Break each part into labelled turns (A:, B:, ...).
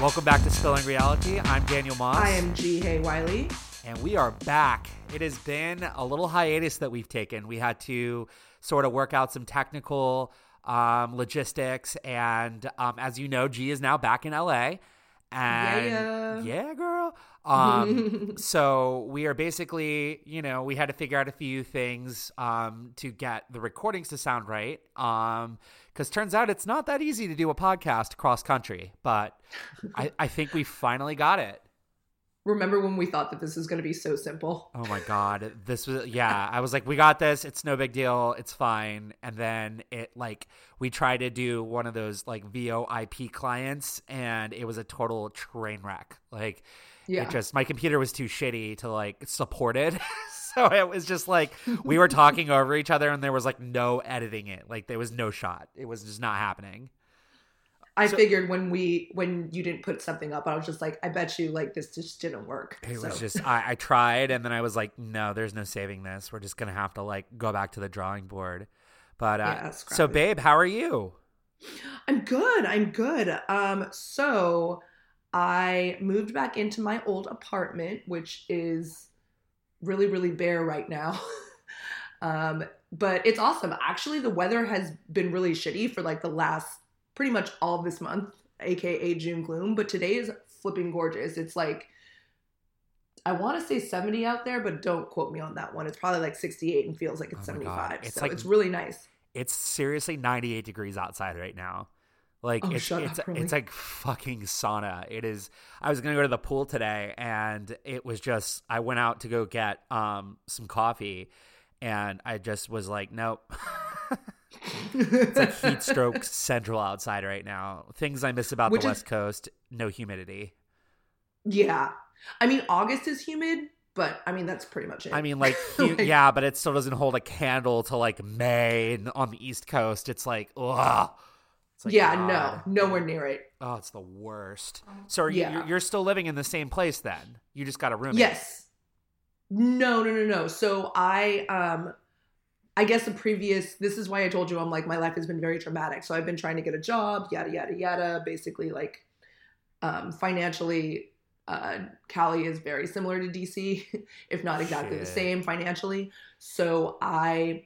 A: Welcome back to Spilling Reality. I'm Daniel Moss.
B: I am G. Hay Wiley.
A: And we are back. It has been a little hiatus that we've taken. We had to sort of work out some technical um, logistics. And um, as you know, G is now back in LA. And
B: yeah,
A: yeah girl. Um, so we are basically, you know, we had to figure out a few things um, to get the recordings to sound right. Because turns out it's not that easy to do a podcast cross country, but I, I think we finally got it.
B: Remember when we thought that this was going to be so simple?
A: Oh my god, this was yeah. I was like, we got this. It's no big deal. It's fine. And then it like we tried to do one of those like VoIP clients, and it was a total train wreck. Like, yeah, it just my computer was too shitty to like support it. so it was just like we were talking over each other, and there was like no editing it. Like there was no shot. It was just not happening.
B: I so, figured when we when you didn't put something up, I was just like, I bet you like this just didn't work.
A: It so. was just I, I tried, and then I was like, no, there's no saving this. We're just gonna have to like go back to the drawing board. But uh, yeah, so, babe, how are you?
B: I'm good. I'm good. Um, so I moved back into my old apartment, which is really really bare right now. um, but it's awesome. Actually, the weather has been really shitty for like the last pretty much all this month, aka June gloom. But today is flipping gorgeous. It's like I want to say 70 out there, but don't quote me on that one. It's probably like 68 and feels like it's oh 75. It's so like, it's really nice.
A: It's seriously 98 degrees outside right now. Like oh, it's it's, up, it's like fucking sauna. It is. I was gonna go to the pool today, and it was just. I went out to go get um some coffee, and I just was like, nope. it's like heat stroke central outside right now. Things I miss about Which the is, West Coast: no humidity.
B: Yeah, I mean August is humid, but I mean that's pretty much it.
A: I mean, like, like yeah, but it still doesn't hold a candle to like May on the East Coast. It's like, ugh.
B: Like, yeah, God. no, nowhere near it.
A: Oh, it's the worst. So are yeah. you, you're still living in the same place then? You just got a room.
B: Yes. No, no, no, no. So I um I guess the previous, this is why I told you I'm like, my life has been very traumatic. So I've been trying to get a job, yada, yada, yada. Basically, like, um, financially, uh, Cali is very similar to DC, if not exactly Shit. the same financially. So I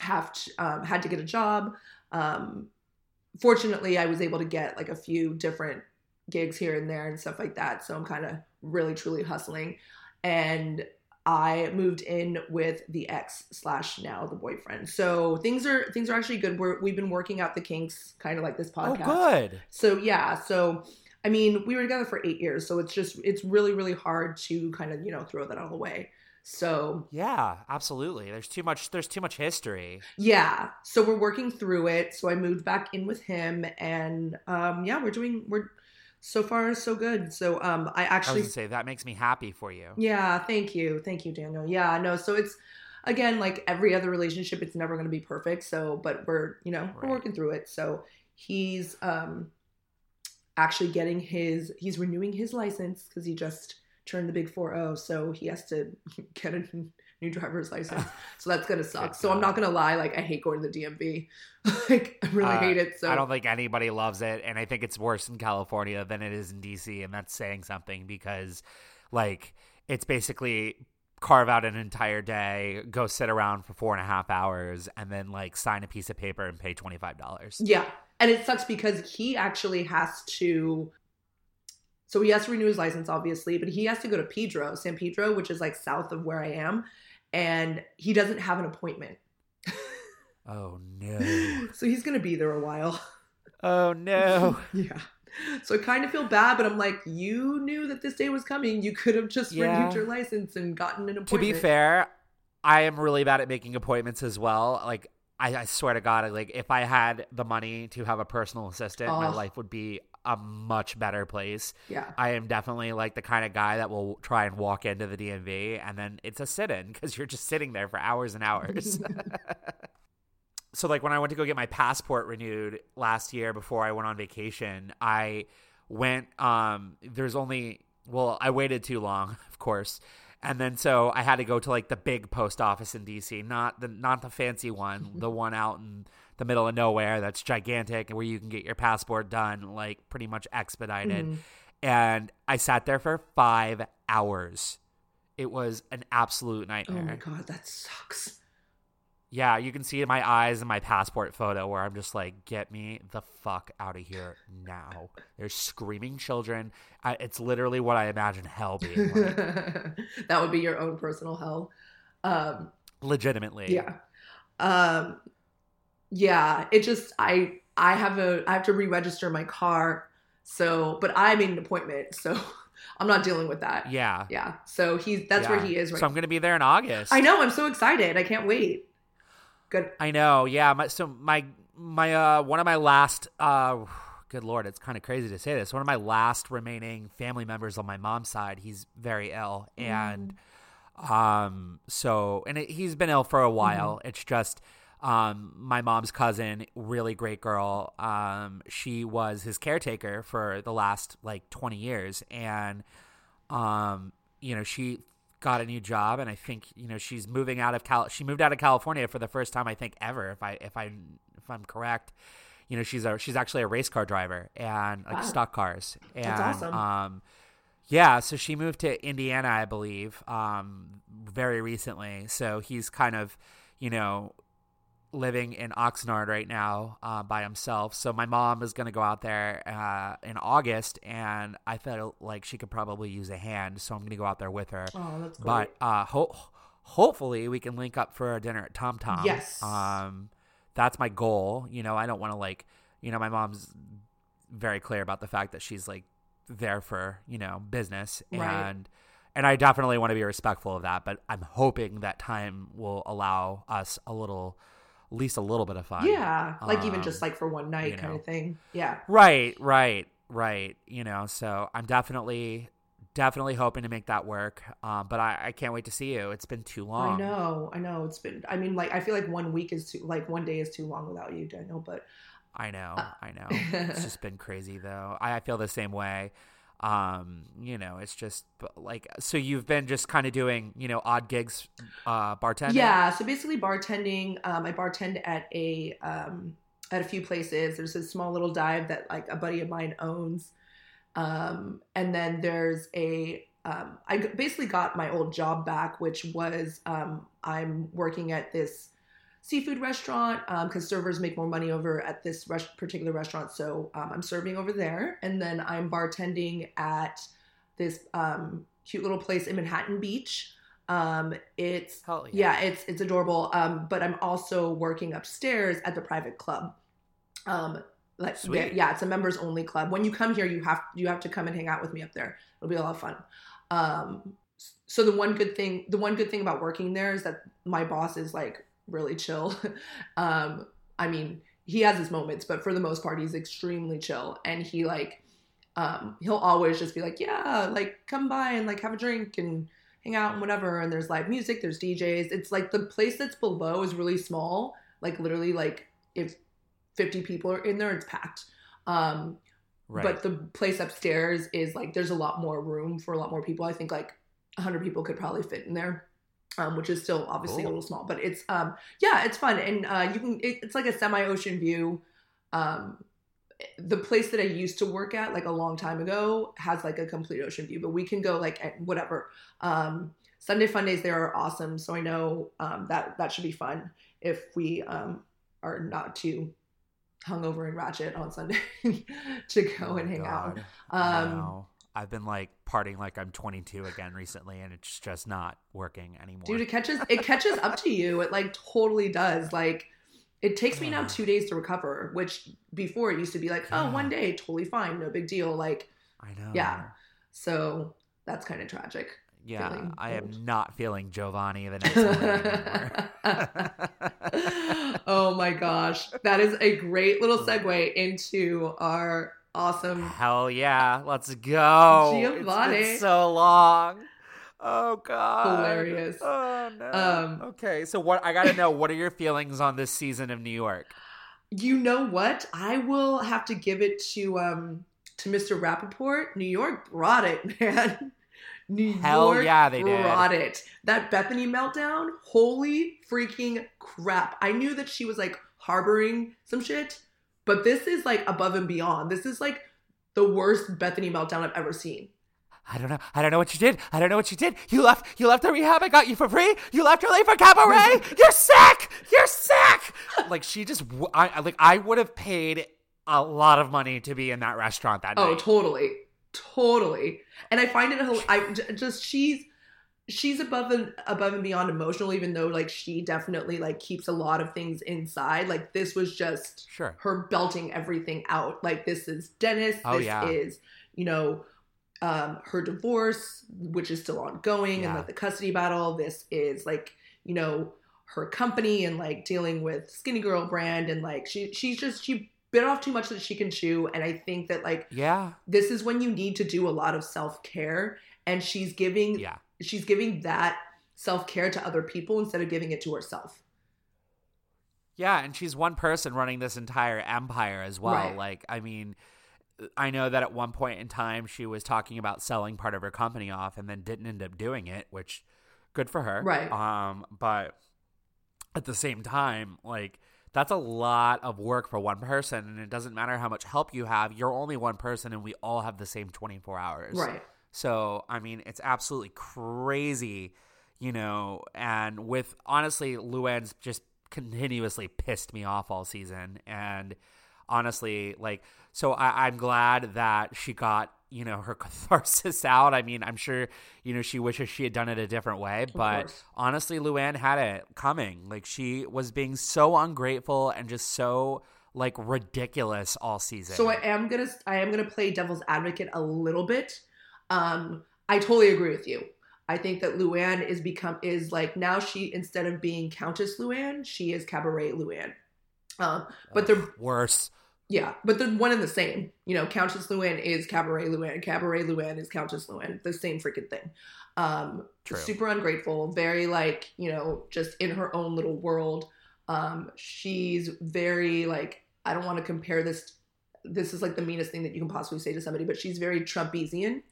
B: have to, um, had to get a job. Um, fortunately, I was able to get like a few different gigs here and there and stuff like that. So I'm kind of really, truly hustling. And I moved in with the ex slash now the boyfriend. So things are things are actually good. We're we've been working out the kinks, kind of like this oh, podcast.
A: Oh, good.
B: So yeah. So I mean, we were together for eight years, so it's just it's really really hard to kind of you know throw that all away. So
A: yeah, absolutely. There's too much. There's too much history.
B: Yeah. So we're working through it. So I moved back in with him, and um, yeah, we're doing we're so far so good. So um I actually
A: I say that makes me happy for you.
B: Yeah, thank you. Thank you, Daniel. Yeah, no, so it's again like every other relationship it's never going to be perfect. So but we're, you know, right. we're working through it. So he's um actually getting his he's renewing his license cuz he just turned the big 4 so he has to get a new driver's license. So that's gonna suck. So I'm not gonna lie, like I hate going to the DMV. like I really uh, hate it. So
A: I don't think anybody loves it, and I think it's worse in California than it is in DC, and that's saying something because, like, it's basically carve out an entire day, go sit around for four and a half hours, and then like sign a piece of paper and pay twenty five dollars.
B: Yeah, and it sucks because he actually has to so he has to renew his license, obviously, but he has to go to Pedro, San Pedro, which is like south of where I am and he doesn't have an appointment.
A: oh no.
B: So he's going to be there a while.
A: Oh no.
B: yeah. So I kind of feel bad, but I'm like, you knew that this day was coming. You could have just yeah. renewed your license and gotten an appointment.
A: To be fair, I am really bad at making appointments as well. Like I, I swear to God, like if I had the money to have a personal assistant, oh. my life would be a much better place.
B: Yeah.
A: I am definitely like the kind of guy that will try and walk into the DMV and then it's a sit in because you're just sitting there for hours and hours. so, like, when I went to go get my passport renewed last year before I went on vacation, I went, um, there's only, well, I waited too long, of course. And then so I had to go to like the big post office in DC, not the not the fancy one, the one out in the middle of nowhere that's gigantic and where you can get your passport done like pretty much expedited.
B: Mhm.
A: And I sat there for five hours. It was an absolute nightmare.
B: Oh my god, that sucks.
A: Yeah, you can see in my eyes in my passport photo where I'm just like, get me the fuck out of here now. There's screaming children. I, it's literally what I imagine hell being like.
B: that would be your own personal hell. Um,
A: Legitimately.
B: yeah. Um, yeah. It just I I have a I have to re-register my car. So, but I made an appointment, so I'm not dealing with that.
A: Yeah.
B: Yeah. So he's that's where he is right.
A: So I'm going to be there in August.
B: I know. I'm so excited. I can't wait. Good.
A: I know. Yeah. My, so my my uh one of my last uh good lord, it's kind of crazy to say this. One of my last remaining family members on my mom's side, he's very ill and um so and it, he's been ill for a while. It's just um my mom's cousin, really great girl. Um she was his caretaker for the last like 20 years and um you know she got a new job and i think you know she's moving out of cal she moved out of california for the first time i think ever if i if i if i'm correct you know she's a she's actually a race car driver and like
B: Wow.
A: stock cars and
B: That's awesome.
A: um yeah so she moved to indiana i believe um very recently so he's kind of you know living in Oxnard right now uh, by himself. So my mom is going to go out there uh, in August, and I felt like she could probably use a hand. So I'm going to go out there with her.
B: Oh, that's great.
A: But uh, ho- hopefully we can link up for a dinner at Tom Tom.
B: Yes.
A: Um, that's my goal. You know, I don't want to like, you know, my mom's very clear about the fact that she's like there for you know business
B: Right.
A: and. And I definitely want to be respectful of that, but I'm hoping that time will allow us a little, at least a little bit of fun.
B: yeah, like even
A: Um,
B: just like for one night
A: you
B: kind of thing. Yeah.
A: Right, right, right. You know, so I'm definitely, definitely hoping to make that work. Um, but I, I can't wait to see you. It's been too long.
B: I know, I know. It's been. I mean, like I feel like one week is too, like one day is too long without you, Daniel. But
A: I know,
B: Uh,
A: I know. It's just been crazy though. I, I feel the same way. Um, you know, it's just like so. You've been just kind of doing, you know, odd gigs, uh, bartending.
B: yeah, so basically bartending. Um, I bartend at a um at a few places. There's a small little dive that like a buddy of mine owns, um, and then there's a um, I basically got my old job back, which was um, I'm working at this seafood restaurant because servers make more money over at this res- particular restaurant. So um, I'm serving over there, and then I'm bartending at this um, cute little place in Manhattan Beach. Um, it's
A: yeah.
B: yeah, it's it's adorable. Um, but I'm also working upstairs at the private club. Um, like
A: Sweet.
B: yeah, it's a members only club. When you come here, you have you have to come and hang out with me up there. It'll be a lot of fun. Um, so the one good thing, the one good thing about working there is that my boss is like really chill. um, I mean, he has his moments, but for the most part, he's extremely chill, and he like, um, he'll always just be like, yeah, like come by and like have a drink and hang out and whatever. And there's live music, there's DJs. It's like the place that's below is really small. Like literally, like if 50 people are in there, it's packed. Um,
A: right.
B: but the place upstairs is like there's a lot more room for a lot more people. I think like 100 people could probably fit in there. Um, which is still obviously a little small, but it's um yeah, it's fun and uh, you can it, it's like a semi ocean view. Um, the place that I used to work at like a long time ago has like a complete ocean view, but we can go like at whatever. Um, Sunday fun days there are awesome, so I know um, that that should be fun if we um, are not too hungover and ratchet on Sunday to go
A: Oh
B: and hang out. Um,
A: No. I've been like partying like I'm 22 again recently, and it's just not working anymore.
B: dude, it catches it catches up to you. It like totally does. Like it takes me now two days to recover, which before it used to be like, oh,
A: Yeah.
B: one day, totally fine, no big deal. Like
A: I know.
B: Yeah. so that's kind of tragic.
A: Yeah, I am not feeling Giovanni the next
B: oh my gosh, that is a great little segue into our awesome.
A: Hell yeah, let's go.
B: Giovanni.
A: It's been so long. Oh god.
B: Hilarious.
A: Oh no.
B: Um,
A: okay, so what I got to know what are your feelings on this season of New York?
B: You know what? I will have to give it to um to Mr. Rappaport. New York brought it, man. New
A: Hell
B: York
A: yeah, they did.
B: brought it. That Bethenny meltdown, holy freaking crap. I knew that she was like harboring some shit. But this is like above and beyond. This is like the worst Bethenny meltdown I've ever seen.
A: I don't know. I don't know what you did. I don't know what you did. You left. You left the rehab. I got you for free. You left early for cabaret. You're sick. You're sick. Like she just. I like. I would have paid a lot of money to be in that restaurant that
B: Oh,
A: night.
B: Oh, totally, totally. And I find it. I just she's she's above and above and beyond emotional. Even though like she definitely like keeps a lot of things inside. Like this was just
A: Sure.
B: her belting everything out. Like this is Dennis.
A: Oh,
B: this
A: yeah.
B: is you know um, her divorce, which is still ongoing, and like the custody battle. This is like you know her company and like dealing with Skinnygirl brand and like she she's just she bit off too much that she can chew. And I think that like
A: Yeah.
B: this is when you need to do a lot of self care, and she's giving
A: Yeah.
B: She's giving that self care to other people instead of giving it to herself.
A: Yeah, and she's one person running this entire empire as well.
B: Right.
A: Like, I mean, I know that at one point in time she was talking about selling part of her company off and then didn't end up doing it, which good for her.
B: Right.
A: Um, but at the same time, like that's a lot of work for one person and it doesn't matter how much help you have, you're only one person and we all have the same 24 hours.
B: Right.
A: So, I mean, it's absolutely crazy, you know, and with honestly, Luann's just continuously pissed me off all season. And honestly, like, so I, I'm glad that she got, you know, her catharsis out. I mean, I'm sure, you know, she wishes she had done it a different way, but honestly, Luann had it coming. Like, she was being so ungrateful and just so, like, ridiculous all season.
B: So I am gonna I am gonna play devil's advocate a little bit. Um, I totally agree with you. I think that Luann is become is like now she instead of being Countess Luann, she is Cabaret Luann. Um, but they're
A: worse.
B: yeah, but they're one and the same. You know, Countess Luann is Cabaret Luann. Cabaret Luann is Countess Luann. The same freaking thing. Um,
A: True.
B: super ungrateful, very like you know, just in her own little world. Um, she's very like I don't want to compare this. This is like the meanest thing that you can possibly say to somebody, but she's very Trumpesian.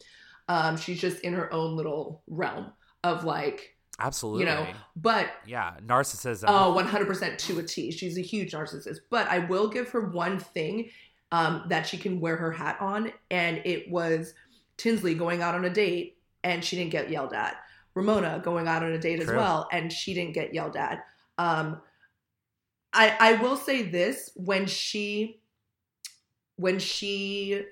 B: Um, she's just in her own little realm of like,
A: Absolutely.
B: You know, but
A: Yeah, narcissism.
B: Oh, 100% to a T. She's a huge narcissist. But I will give her one thing um, that she can wear her hat on. And it was Tinsley going out on a date and she didn't get yelled at. Ramona going out on a date as well and she didn't get yelled at. Um, I, I will say this when she when she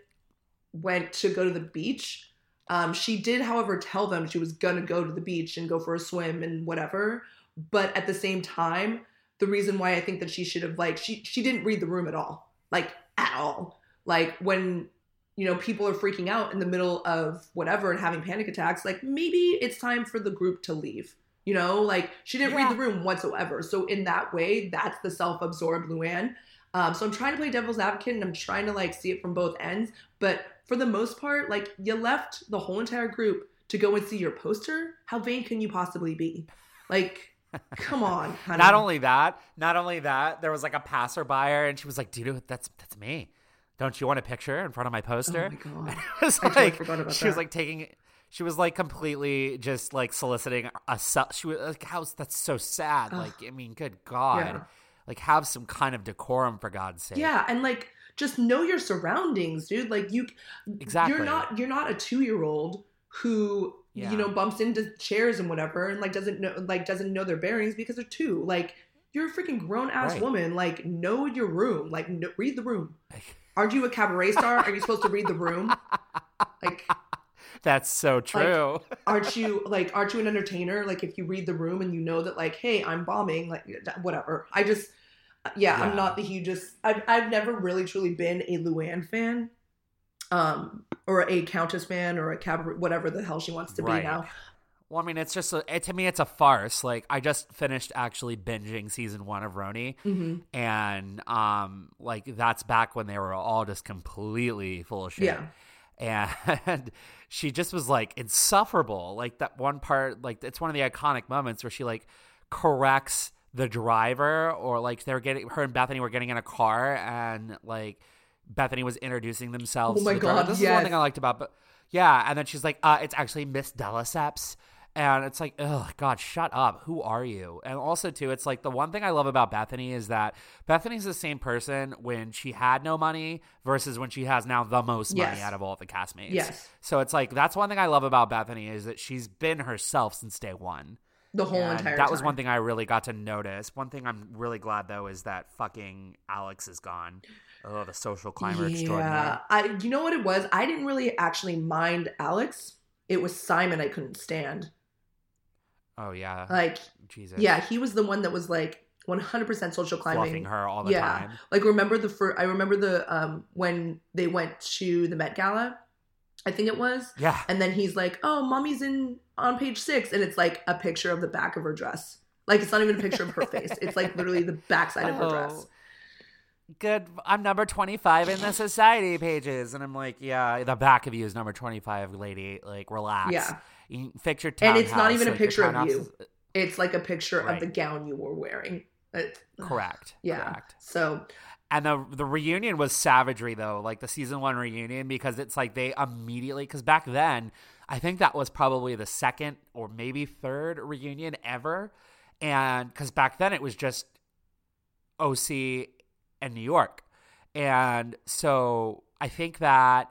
B: went to go to the beach um, she did however tell them she was gonna go to the beach and go for a swim and whatever but at the same time the reason why i think that she should have like she she didn't read the room at all like at all. Like when you know people are freaking out in the middle of whatever and having panic attacks like maybe it's time for the group to leave you know? Like she didn't
A: Yeah.
B: read the room whatsoever. So in that way that's the self-absorbed luann. Um, so i'm trying to play devil's advocate and i'm trying to like see it from both ends but for the most part like you left the whole entire group to go and see your poster how vain can you possibly be like come on honey.
A: Not only that, not only that, there was like a passerby and she was like, "Dude, that's that's me. Don't you want a picture in front of my
B: oh
A: poster?"
B: my god
A: it was
B: I totally
A: like
B: forgot about
A: she was like taking she was like completely just like soliciting a she was like how that's so sad
B: Ugh.
A: like i mean good god
B: Yeah.
A: like have some kind of decorum for god's sake
B: Yeah, and like just know your surroundings, dude. Like you
A: Exactly.
B: you're not you're not a 2-year-old who
A: Yeah.
B: you know bumps into chairs and whatever and like doesn't know like doesn't know their bearings because they're 2. Like you're a freaking grown ass
A: Right.
B: woman. Like know your room. Like read the room. Aren't you a cabaret star? Are you supposed to read the room? Like
A: that's so true
B: aren't you like aren't you an entertainer like if you read the room and you know that like hey i'm bombing like whatever i just yeah,
A: Yeah.
B: i'm not the hugest I've, I've never really truly been a luann fan um or a countess fan or a cabaret whatever the hell she wants to
A: Right.
B: be now.
A: Well i mean it's just a, it, to me it's a farce. Like i just finished actually binging season one of RHONY
B: hmm
A: and um like that's back when they were all just completely full of shit.
B: Yeah.
A: And she just was like insufferable. Like that one part like it's one of the iconic moments where she like corrects the driver or like they're getting her and bethenny were getting in a car and like bethenny was introducing themselves
B: Oh my
A: to the driver.
B: God,
A: this is one thing i liked about but yeah and then she's like uh it's actually miss de Lesseps And it's like, oh God, shut up. Who are you? And also too, it's like the one thing I love about Bethenny is that Bethenny's the same person when she had no money versus when she has now the most money
B: Yes.
A: out of all the castmates.
B: Yes.
A: So it's like that's one thing I love about Bethenny is that she's been herself since day one.
B: The whole
A: And
B: entire
A: that was one thing I really got to notice. One thing I'm really glad though is that fucking Alex is gone. Oh, the social climber.
B: Yeah, I. You know what it was? I didn't really actually mind Alex. It was Simon I couldn't stand.
A: Oh yeah,
B: Like,
A: Jesus.
B: yeah, he was the one that was like 100% social climbing.
A: fluffing her all the
B: yeah.
A: time.
B: Like, remember the first? I remember the um when they went to the Met Gala. I think it was.
A: Yeah,
B: And then he's like, "Oh, mommy's in on page six, and it's like a picture of the back of her dress. Like it's not even a picture of her face. It's like literally the backside of her oh. dress.
A: Oh. Good. I'm number 25 in the society pages, and I'm like, yeah, the back of you is number 25, lady. Like, relax.
B: Yeah.
A: You fix your
B: And it's not even a
A: like, your
B: picture of you.
A: is- uh,
B: It's like a picture
A: Right.
B: of the gown you were wearing. It-
A: correct.
B: yeah.
A: Correct.
B: So
A: And the the reunion was savagery though, like the season one reunion, because it's like they immediately because back then I think that was probably the second or maybe third reunion ever, and because back then it was just OC and New York, and so I think that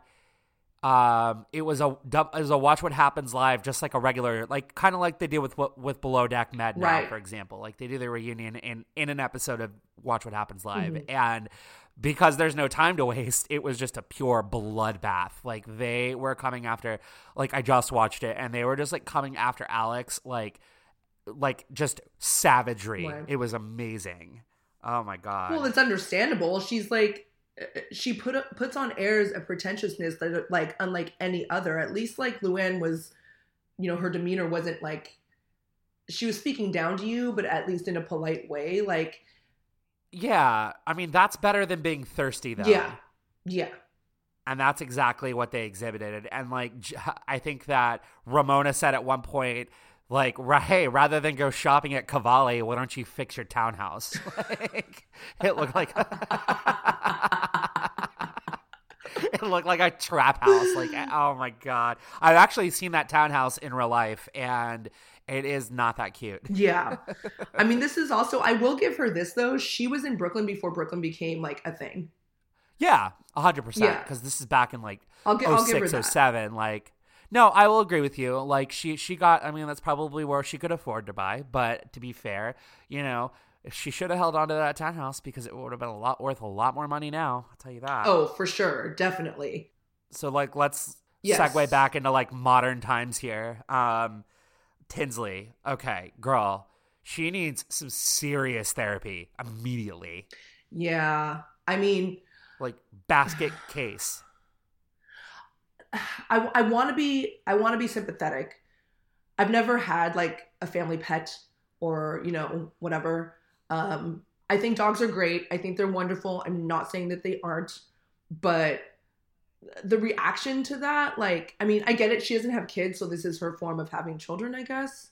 A: um it was a it was a watch what happens live just like a regular like kind of like they did with with below deck med now
B: Right.
A: for example like they do their reunion in in an episode of watch what happens live
B: Mhm.
A: and because there's no time to waste it was just a pure bloodbath like they were coming after like i just watched it and they were just like coming after alex like like just savagery
B: Right.
A: it was amazing oh my god
B: well, it's understandable. She's like uh, she put up, puts on airs of pretentiousness that like unlike any other. At least like Luann was, you know, her demeanor wasn't like she was speaking down to you, but at least in a polite way. Like
A: yeah i mean that's better than being thirsty though.
B: Yeah, yeah,
A: and that's exactly what they exhibited. And like I think that ramona said at one point like hey rather than go shopping at cavalli why don't you fix your townhouse? Like, it looked like it looked like a trap house. Like oh my god. I've actually seen that townhouse in real life and it is not that cute
B: yeah. I mean, this is also. I will give her this though. She was in Brooklyn before Brooklyn became like a thing.
A: yeah 100%
B: Yeah.
A: because this is back in like
B: I'll, gi- I'll give her
A: 06,
B: that.
A: 07 like no i will agree with you like she she got i mean that's probably where she could afford to buy but to be fair you know she should have held on to that townhouse because it would have been a lot worth a lot more money now i'll tell you that
B: Oh, for sure, definitely.
A: so like let's
B: Yes.
A: segue back into like modern times here um tinsley okay girl she needs some serious therapy immediately
B: Yeah. I mean,
A: like basket case
B: I, I want to be I want to be sympathetic. I've never had like a family pet or you know whatever. Um, I think dogs are great. I think they're wonderful. I'm not saying that they aren't, but the reaction to that, like, I mean, I get it. She doesn't have kids, so this is her form of having children. I guess.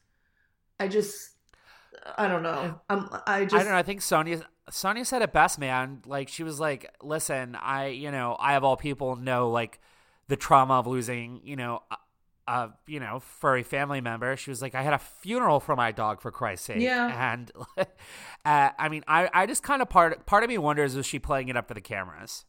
B: I just, I don't know. I'm, I just,
A: I don't know. I think Sonja Sonja said it best, man. Like she was like, "Listen, I, you know, I of all people know like the trauma of losing, you know, a, a you know furry family member." She was like, "I had a funeral for my dog for Christ's sake."
B: Yeah.
A: and uh, I mean, I, I just kind of part part of me wonders was she playing it up for the cameras?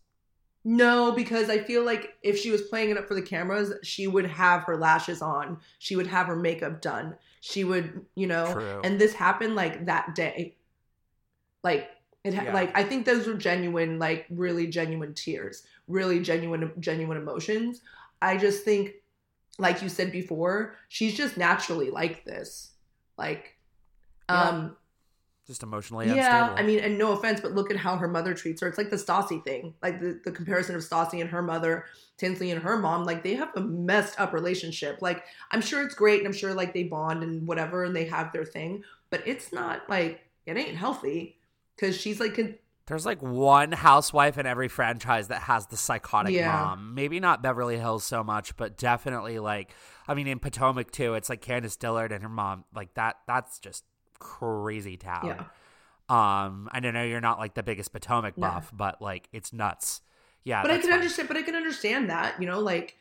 B: No, because I feel like if she was playing it up for the cameras, she would have her lashes on. She would have her makeup done. She would, you know,
A: True.
B: and this happened like that day. Like it
A: Yeah.
B: like I think those were genuine like really genuine tears, really genuine genuine emotions. I just think like you said before, she's just naturally like this. Like
A: Yeah.
B: um
A: Just emotionally
B: yeah,
A: unstable.
B: I mean, and no offense, but look at how her mother treats her. It's like the Stassi thing, like the, the comparison of Stassi and her mother, Tinsley and her mom. Like they have a messed up relationship. Like I'm sure it's great, and I'm sure like they bond and whatever, and they have their thing, but it's not like it ain't healthy because she's like, con-
A: There's like one housewife in every franchise that has the psychotic
B: Yeah.
A: mom. Maybe not Beverly Hills so much, but definitely like I mean in Potomac too. It's like Candiace Dillard and her mom. Like that. That's just crazy town.
B: yeah,
A: Um, I don't know you're not like the biggest Potomac
B: No.
A: buff, but like it's nuts. Yeah,
B: but I can understand. But I can understand that, you know, like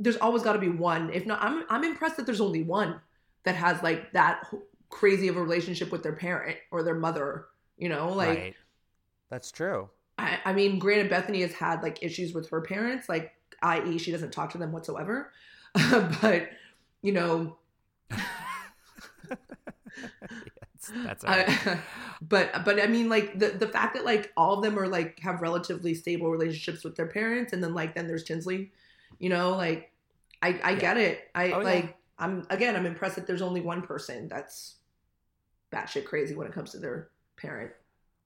B: there's always got to be one. If not, I'm I'm impressed that there's only one. that has like that crazy of a relationship with their parent or their mother. You know, like
A: right. That's true.
B: I, I mean, granted, Bethenny has had like issues with her parents, like i.e., she doesn't talk to them whatsoever. but you know,
A: that's all right.
B: I, but but I mean, like the the fact that like all of them are like have relatively stable relationships with their parents, and then like then there's Tinsley, you know, like I I
A: Yeah.
B: get it. I
A: Oh, yeah.
B: like I'm again I'm impressed that there's only one person that's batshit crazy when it comes to their parent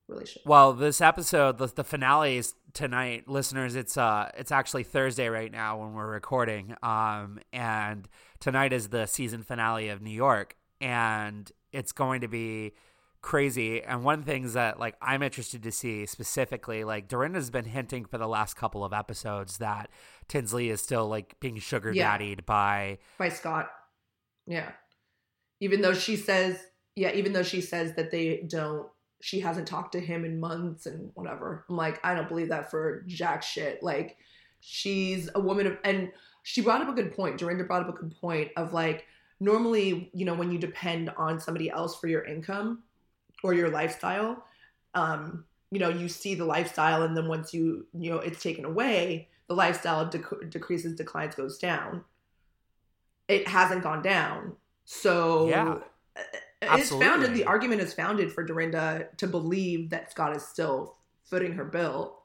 B: relationship.
A: Well, this episode, the, the finale is tonight, listeners. It's uh, it's actually Thursday right now when we're recording. Um, and tonight is the season finale of New York, and it's going to be crazy. And one of the things that like I'm interested to see specifically, like Dorinda's been hinting for the last couple of episodes that Tinsley is still like being sugar
B: Yeah.
A: daddied by
B: by Scott. Yeah. Even though she says, yeah, even though she says that they don't, she hasn't talked to him in months and whatever. I'm like, I don't believe that for jack shit. Like, she's a woman of, and she brought up a good point. Dorinda brought up a good point of like, normally, you know, when you depend on somebody else for your income or your lifestyle, um, you know, you see the lifestyle, and then once you, you know, it's taken away, the lifestyle dec- decreases, declines, goes down it hasn't gone down. So
A: Yeah.
B: it's
A: Absolutely.
B: founded. The argument is founded for Dorinda to believe that Scott is still footing her bill.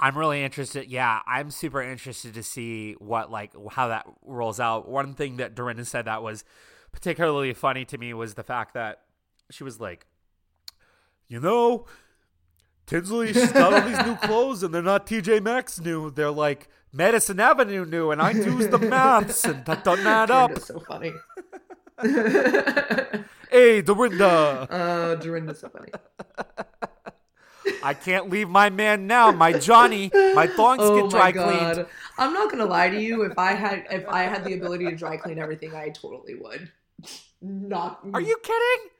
A: I'm really interested. Yeah, I'm super interested to see what like how that rolls out. One thing that Dorinda said that was particularly funny to me was the fact that she was like, you know, Tinsley, she's got all these new clothes and they're not TJ Maxx new. They're like Madison Avenue new, and I do the maths and that done that up.
B: So funny.
A: Hey, Dorinda,
B: uh, Dorinda's so funny.
A: I can't leave my man now. My Johnny, my thongs
B: Oh
A: get dry cleaned.
B: I'm not gonna lie to you. If I had, if I had the ability to dry clean everything, I totally would. Not.
A: Are you kidding?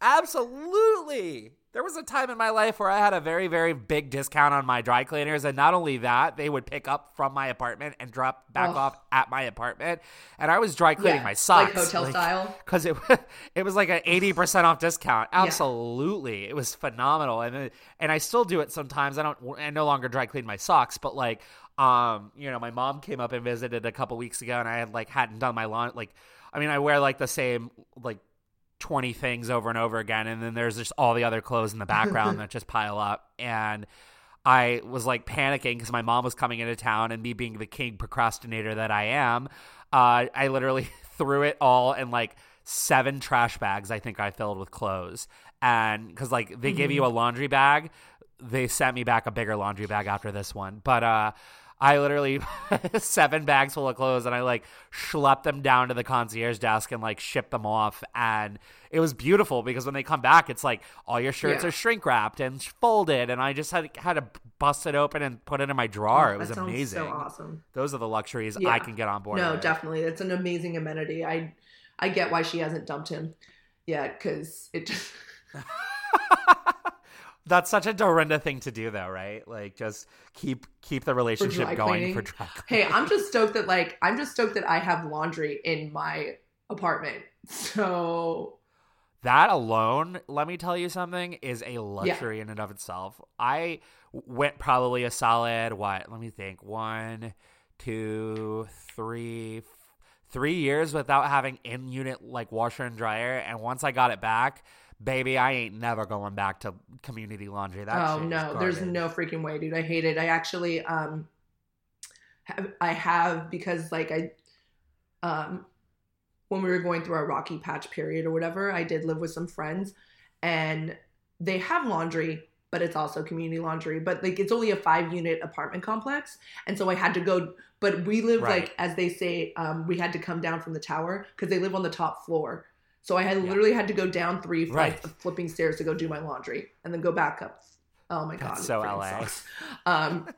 A: Absolutely. There was a time in my life where I had a very, very big discount on my dry cleaners, and not only that, they would pick up from my apartment and drop back
B: Ugh.
A: off at my apartment, and I was dry cleaning
B: Yeah,
A: my socks,
B: like hotel style?
A: because it it was like an eighty percent off discount. Absolutely, it was phenomenal, and and I still do it sometimes. I don't, I no longer dry clean my socks, but like, um, you know, my mom came up and visited a couple weeks ago, and I had like hadn't done my lawn, like, I mean, I wear like the same like 20 things over and over again and then there's just all the other clothes in the background that just pile up. And i was like panicking because my mom was coming into town and me being the king procrastinator that i am uh, i literally threw it all in like seven trash bags i think i filled with clothes. And because like they give you a laundry bag they sent me back a bigger laundry bag after this one. But uh I literally seven bags full of clothes and I like schlepped them down to the concierge desk and like shipped them off and it was beautiful because when they come back it's like all your shirts
B: Yeah.
A: are shrink wrapped and folded and I just had had to bust it open and put it in my drawer. Oh, it was amazing.
B: So awesome.
A: Those are the luxuries I can get on board.
B: No,
A: with.
B: definitely. It's an amazing amenity. I I get why she hasn't dumped him yet because it just
A: That's such a Dorinda thing to do though, right? Like just keep keep the relationship going
B: cleaning.
A: for dry
B: Hey. I'm just stoked that like I'm just stoked that I have laundry in my apartment. So
A: That alone, let me tell you something, is a luxury in and of itself. I went probably a solid what? Let me think. One, two, three, three years without having in unit like washer and dryer, and once I got it back, baby, I ain't never going back to community laundry. That
B: oh no, there's no freaking way, dude. I hate it. I actually um have, I have because like I um when we were going through our rocky patch period or whatever, I did live with some friends and they have laundry, but it's also community laundry. But like it's only a five unit apartment complex. And so I had to go but we live
A: Right.
B: like as they say, um, we had to come down from the tower because they live on the top floor. So I had
A: Yeah.
B: literally had to go down three flights
A: Right.
B: of flipping stairs to go do my laundry and then go back up. Oh my god,
A: That's so LA.
B: Um,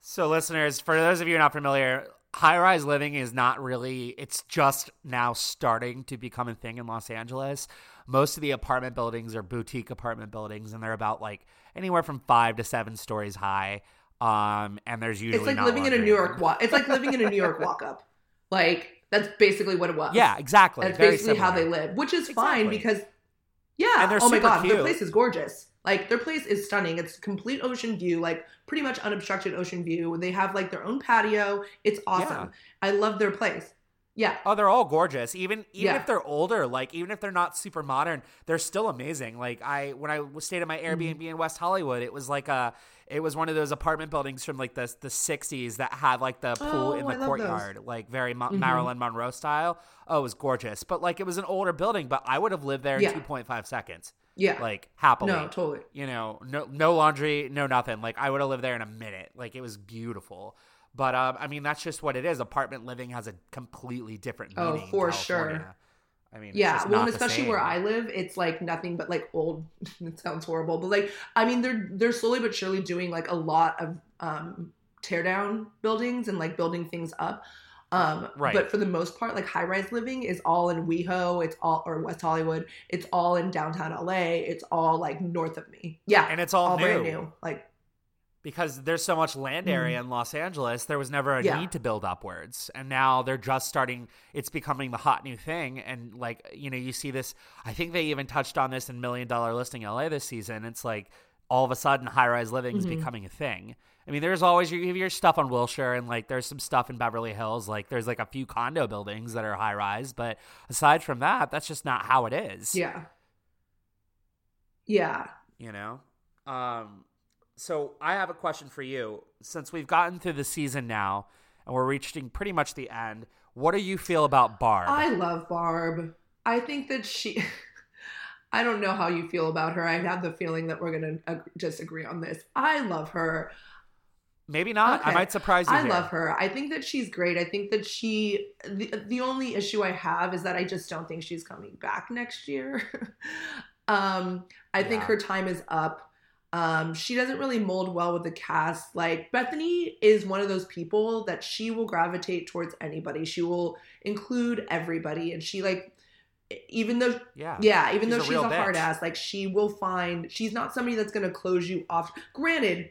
A: So, listeners, for those of you not familiar, high rise living is not really, it's just now starting to become a thing in Los Angeles. Most of the apartment buildings are boutique apartment buildings, and they're about like anywhere from five to seven stories high. Um, and there's usually
B: it's like
A: not
B: living in a New York walk. It's like living in a New York walk up. Like That's basically what it was.
A: Yeah, exactly.
B: That's
A: Very
B: basically how they live, which is fine
A: Exactly.
B: because yeah.
A: And they're
B: oh my god,
A: cute.
B: the place is gorgeous. Like their place is stunning. It's complete ocean view, like pretty much unobstructed ocean view. They have like their own patio. It's awesome. I love their place. Yeah.
A: Oh, they're all gorgeous. Even even
B: Yeah.
A: if they're older, like even if they're not super modern, they're still amazing. Like I when I stayed at my
B: Mm-hmm.
A: Airbnb in West Hollywood, it was like a it was one of those apartment buildings from like the the 60s that had like the pool
B: Oh,
A: in the courtyard, like very
B: Mhm.
A: Marilyn Monroe style. Oh, it was gorgeous. But like it was an older building, but I would have lived there in
B: Yeah.
A: 2.5 seconds.
B: Yeah.
A: Like happily.
B: no, totally.
A: you know, no no laundry, no nothing. Like I would have lived there in a minute. Like it was beautiful. But um, I mean, that's just what it is. Apartment living has a completely different
B: Oh,
A: meaning. in
B: for sure.
A: I mean, it's
B: Yeah, well,
A: not
B: and
A: the
B: especially where. I live, it's like nothing but like old. it sounds horrible, but like I mean, they're they're slowly but surely doing like a lot of um tear down buildings and like building things up. Um,
A: Right.
B: But for the most part, like high rise living is all in WeHo. It's all or West Hollywood. It's all in downtown LA. It's all like north of me. Yeah,
A: and it's all,
B: all
A: new,
B: brand new. Like
A: because there's so much land area in Los Angeles. There was never a
B: Mm-hmm. Yeah.
A: need to build upwards, and now they're just starting. It's becoming the hot new thing, and like you know, you see this. I think they even touched on this in Million Dollar Listing LA this season. It's like all of a sudden high rise living is
B: Mhm.
A: becoming a thing. I mean, there's always you have your stuff on Wilshire, and like there's some stuff in Beverly Hills. Like there's like a few condo buildings that are high rise, but aside from that, that's just not how it is.
B: yeah, yeah.
A: you know um so i have a question for you since we've gotten through the season now and we're reaching pretty much the end what do you feel about barb
B: I love Barb. I think that she. I don't know how you feel about her. I have the feeling that we're gonna uh, disagree on this. I love her.
A: maybe not i might surprise you
B: I
A: here.
B: love her. I think that she's great. I think that she. The, the only issue I have is that I just don't think she's coming back next year. um, I think her time is up. Um, she doesn't really mold well with the cast. Like Bethenny is one of those people that she will gravitate towards anybody. She will include everybody, and she like, even though
A: yeah
B: yeah, even
A: She's
B: though
A: a
B: she's a hard ass, like she will find she's not somebody that's gonna close you off. Granted,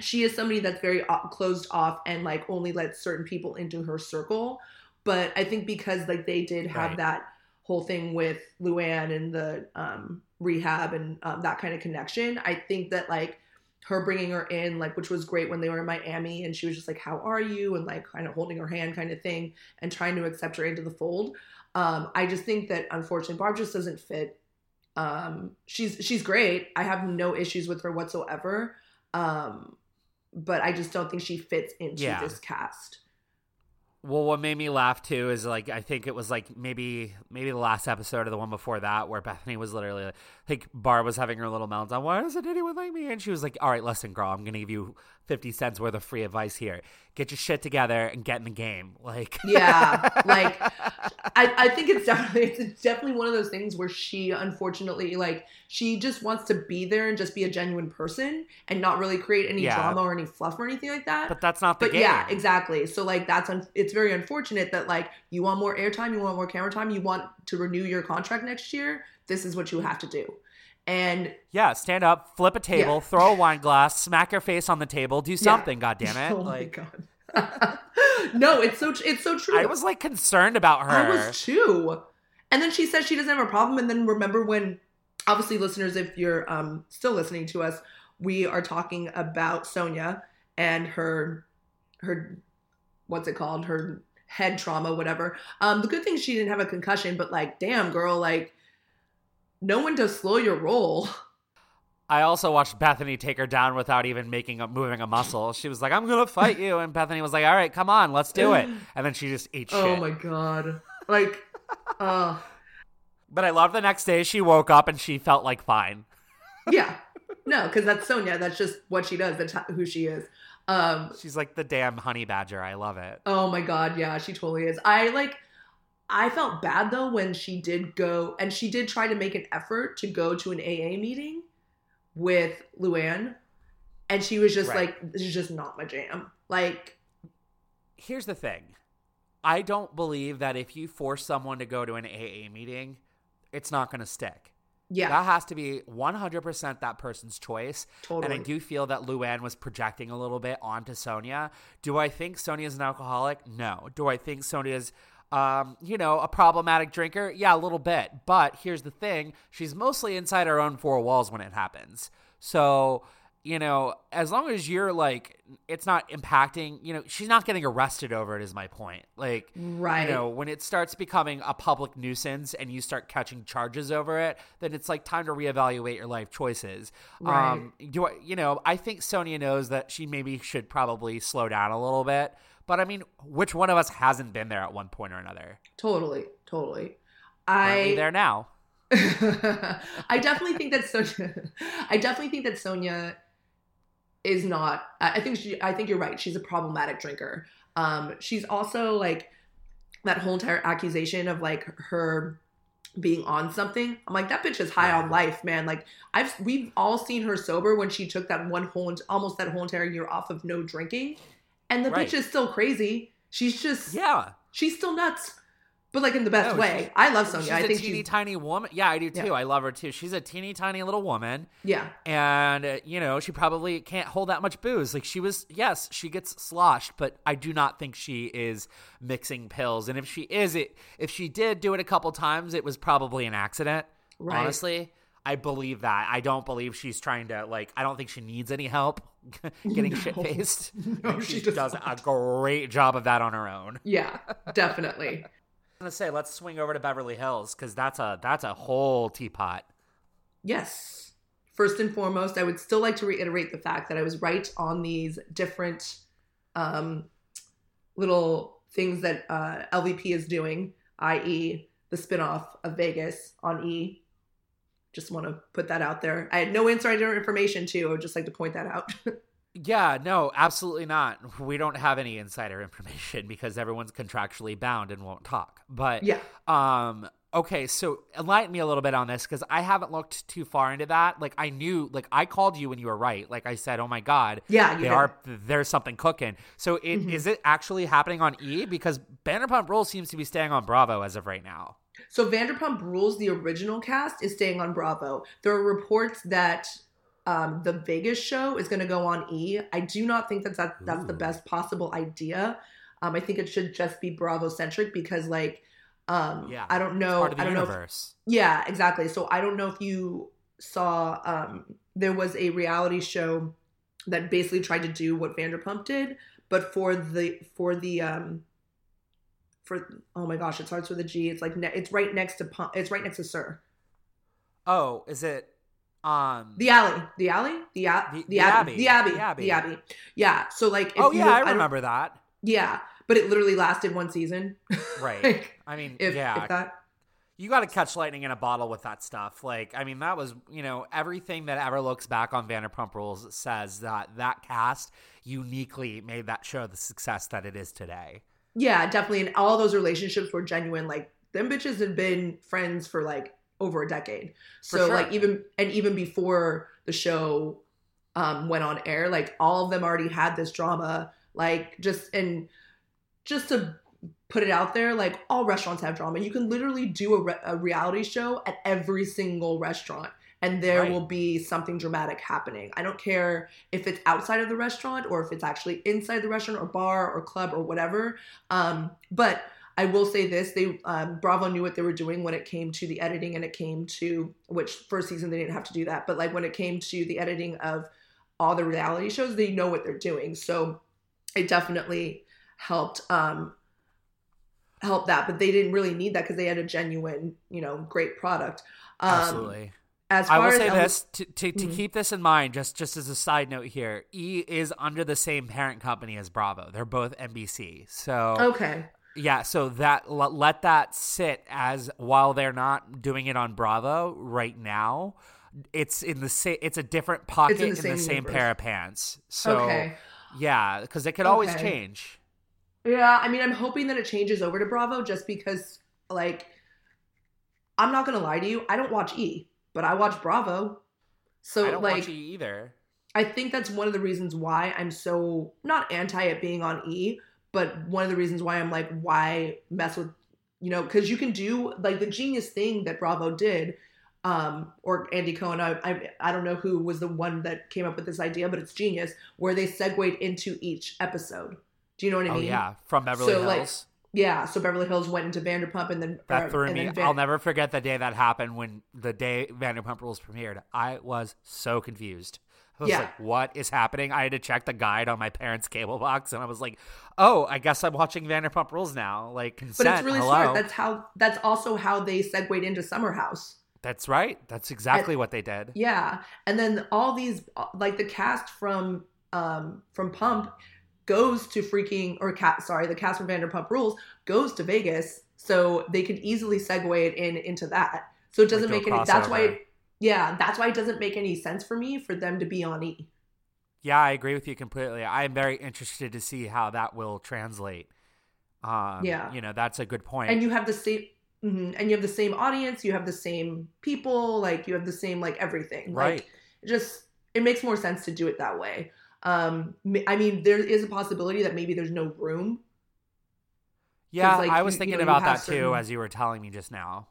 B: she is somebody that's very closed off and like only lets certain people into her circle. But I think because like they did have
A: Right.
B: that whole thing with Luann and the um, rehab and um, that kind of connection, I think that like her bringing her in, like which was great when they were in Miami, and she was just like, "How are you?" and like kind of holding her hand, kind of thing, and trying to accept her into the fold. Um, I just think that unfortunately Barb just doesn't fit. Um, she's she's great. I have no issues with her whatsoever. Um, but I just don't think she fits into
A: Yeah.
B: this cast.
A: Well, what made me laugh too is like I think it was like maybe maybe the last episode or the one before that where Bethenny was literally like, think Barb was having her little meltdown. Why doesn't anyone like me? And she was like, "All right, listen, girl, I'm gonna give you fifty cents worth of free advice here. Get your shit together and get in the game." Like,
B: Yeah, like, I, I think it's definitely it's definitely one of those things where she unfortunately like she just wants to be there and just be a genuine person and not really create any
A: Yeah.
B: drama or any fluff or anything like that.
A: but that's not the
B: but
A: game.
B: yeah, exactly. So like that's un- it's very unfortunate that like you want more airtime, you want more camera time, you want to renew your contract next year. This is what you have to do. And
A: Yeah, stand up, flip a table,
B: Yeah.
A: throw a wine glass, smack your face on the table, do something. God damn it!
B: oh
A: like,
B: my god. no, it's so it's so true.
A: I was like concerned about her.
B: I was too. And then she says she doesn't have a problem. And then remember when, obviously, listeners, if you're um, still listening to us, we are talking about Sonja and her, her, what's it called? Her head trauma, whatever. Um, the good thing she didn't have a concussion, but like, damn, girl, like, no one to slow your roll.
A: I also watched Bethenny take her down without even making a moving a muscle. She was like, "I'm gonna fight you," and Bethenny was like, "All right, come on, let's do it." And then she just ate shit.
B: Oh my god. Like, uh,
A: But I love the next day she woke up and she felt like fine.
B: yeah. No, because that's Sonja. That's just what she does. That's who she is. Um,
A: She's like the damn honey badger. I love it.
B: Oh my god, yeah, she totally is. I like I felt bad though when she did go and she did try to make an effort to go to an AA meeting with Luann and she was just
A: Right.
B: like this is just not my jam. Like
A: Here's the thing. I don't believe that if you force someone to go to an AA meeting, it's not going to stick.
B: yeah,
A: That has to be 100% that person's choice.
B: totally.
A: And I do feel that Luann was projecting a little bit onto Sonja. Do I think Sonja's an alcoholic? No. Do I think Sonja's Um, you know, a problematic drinker, yeah, a little bit. But here's the thing: she's mostly inside her own four walls when it happens. So you know, as long as you're like, it's not impacting, you know, she's not getting arrested over it, is my point. Like,
B: right.
A: you know, when it starts becoming a public nuisance and you start catching charges over it, then it's like time to reevaluate your life choices.
B: Right.
A: Um, do I, you know, I think Sonja knows that she maybe should probably slow down a little bit. But I mean, which one of us hasn't been there at one point or another?
B: Totally, totally.
A: Currently
B: I
A: there now.
B: I definitely think that Sonja. I definitely think that Sonja is not. I think she. I think you're right. She's a problematic drinker. Um, she's also like that whole entire accusation of like her being on something. I'm like that bitch is high on life, man. Like I've we've all seen her sober when she took that one whole almost that whole entire year off of no drinking, and the
A: Right.
B: bitch is still crazy. She's just
A: Yeah.
B: she's still nuts, but like in the best
A: No,
B: way. I love
A: She's
B: Sonja. I
A: a
B: think
A: teeny
B: she's
A: tiny woman. Yeah, I do
B: Yeah.
A: too. I love her too. She's a teeny tiny little woman.
B: yeah.
A: and uh, you know she probably can't hold that much booze like she was yes she gets sloshed but i do not think she is mixing pills and if she is it if she did do it a couple times it was probably an accident
B: Right.
A: honestly i believe that i don't believe she's trying to like i don't think she needs any help getting
B: No.
A: shit faced
B: No,
A: she,
B: she does
A: does a great job of that on her own
B: Yeah, definitely.
A: i'm gonna say let's swing over to beverly hills because that's a that's a whole teapot
B: yes. First and foremost, I would still like to reiterate the fact that I was right on these different um, little things that uh, LVP is doing, i.e., the spinoff of Vegas on E. Just want to put that out there. I had no insider information too. I would just like to point that out.
A: Yeah, no, absolutely not. We don't have any insider information because everyone's contractually bound and won't talk. But
B: yeah,
A: um okay, so enlighten me a little bit on this cuz I haven't looked too far into that. Like I knew like I called you when you were right. Like I said, "Oh my god,
B: yeah, you
A: they are there's something cooking." So it,
B: Mhm.
A: is it actually happening on E because Vanderpump Rules seems to be staying on Bravo as of right now.
B: So Vanderpump Rules, the original cast, is staying on Bravo. There are reports that um, the Vegas show is going to go on E. I do not think that, that that's the best possible idea. Um, I think it should just be Bravo centric because, like, um,
A: Yeah,
B: I don't know.
A: Part of the
B: I don't know. If, yeah, exactly. So I don't know if you saw. Um, there was a reality show that basically tried to do what Vanderpump did, but for the for the um for oh my gosh, it starts with a G. It's like ne- it's right next to Pump. It's right next to SUR.
A: Oh, is it um
B: The alley, the alley, the a-
A: The-
B: the,
A: the
B: abbey,
A: Abbey.
B: the abbey,
A: The Abbey.
B: the abbey. Yeah. So like, if
A: Oh
B: you,
A: yeah, I remember that.
B: Yeah, but it literally lasted one season.
A: Right.
B: like,
A: I mean,
B: if,
A: yeah,
B: if that.
A: you got to catch lightning in a bottle with that stuff. Like, I mean, that was, you know, everything that ever looks back on Vanderpump Rules says that that cast uniquely made that show the success that it is today.
B: Yeah, definitely. And all those relationships were genuine. Like them bitches had been friends for like over a decade. So
A: sure.
B: like even and even before the show um went on air, like all of them already had this drama. Like just and just to put it out there, like all restaurants have drama. You can literally do a, re- a reality show at every single restaurant. And there
A: Right.
B: will be something dramatic happening. I don't care if it's outside of the restaurant or if it's actually inside the restaurant or bar or club or whatever. Um, but I will say this: they um, Bravo knew what they were doing when it came to the editing, and it came to which first season they didn't have to do that, but like when it came to the editing of all the reality shows, they know what they're doing. So it definitely helped um, help that, but they didn't really need that because they had a genuine, you know, great product. Um,
A: Absolutely.
B: As
A: I will say this to, to, to
B: Mhm.
A: keep this in mind, just just as a side note here, E is under the same parent company as Bravo. They're both NBC. So
B: Okay.
A: yeah, so that let that sit as while they're not doing it on Bravo right now. It's in the same. It's a different pocket
B: in
A: in
B: the
A: the
B: same
A: same, pair of pants. So
B: okay.
A: yeah, because it could always change.
B: Yeah, I mean, I'm hoping that it changes over to Bravo just because, like, I'm not gonna lie to you, I don't watch E, but I watch Bravo. So
A: I don't
B: like,
A: watch E either.
B: I think that's one of the reasons why I'm so not anti it being on E, but one of the reasons why I'm like, why mess with, you know, because you can do like the genius thing that Bravo did, um, or Andy Cohen. I, I I don't know who was the one that came up with this idea, but it's genius where they segued into each episode. Do you know what I
A: Oh
B: mean?
A: yeah, from Beverly
B: So, like,
A: Hills.
B: Yeah, so Beverly Hills went into Vanderpump, and then
A: That
B: or-
A: threw me.
B: Van-
A: I'll never forget the day that happened when the day Vanderpump Rules premiered. I was so confused. I was
B: Yeah.
A: like, "What is happening?" I had to check the guide on my parents' cable box, and I was like, "Oh, I guess I'm watching Vanderpump Rules now." Like
B: But it's really
A: hello.
B: smart. That's how. That's also how they segued into Summer House.
A: That's right. That's exactly what they did.
B: Yeah, and then all these like the cast from um from Pump goes to freaking or cat sorry the cast from Vanderpump Rules goes to Vegas, so they could easily segue it in into that. So it doesn't
A: Like
B: make any. That's why. Yeah, that's why it doesn't make any sense for me for them to be on E.
A: Yeah, I agree with you completely. I am very interested to see how that will translate. Um,
B: Yeah.
A: you know, that's a good point.
B: and you have the same mhm, and you have the same audience you have the same people like you have the same like everything
A: right.
B: like just it makes more sense to do it that way um i mean there is a possibility that maybe there's no room
A: yeah,
B: like,
A: I was
B: you- you
A: thinking
B: know,
A: about that too as you were telling me just now.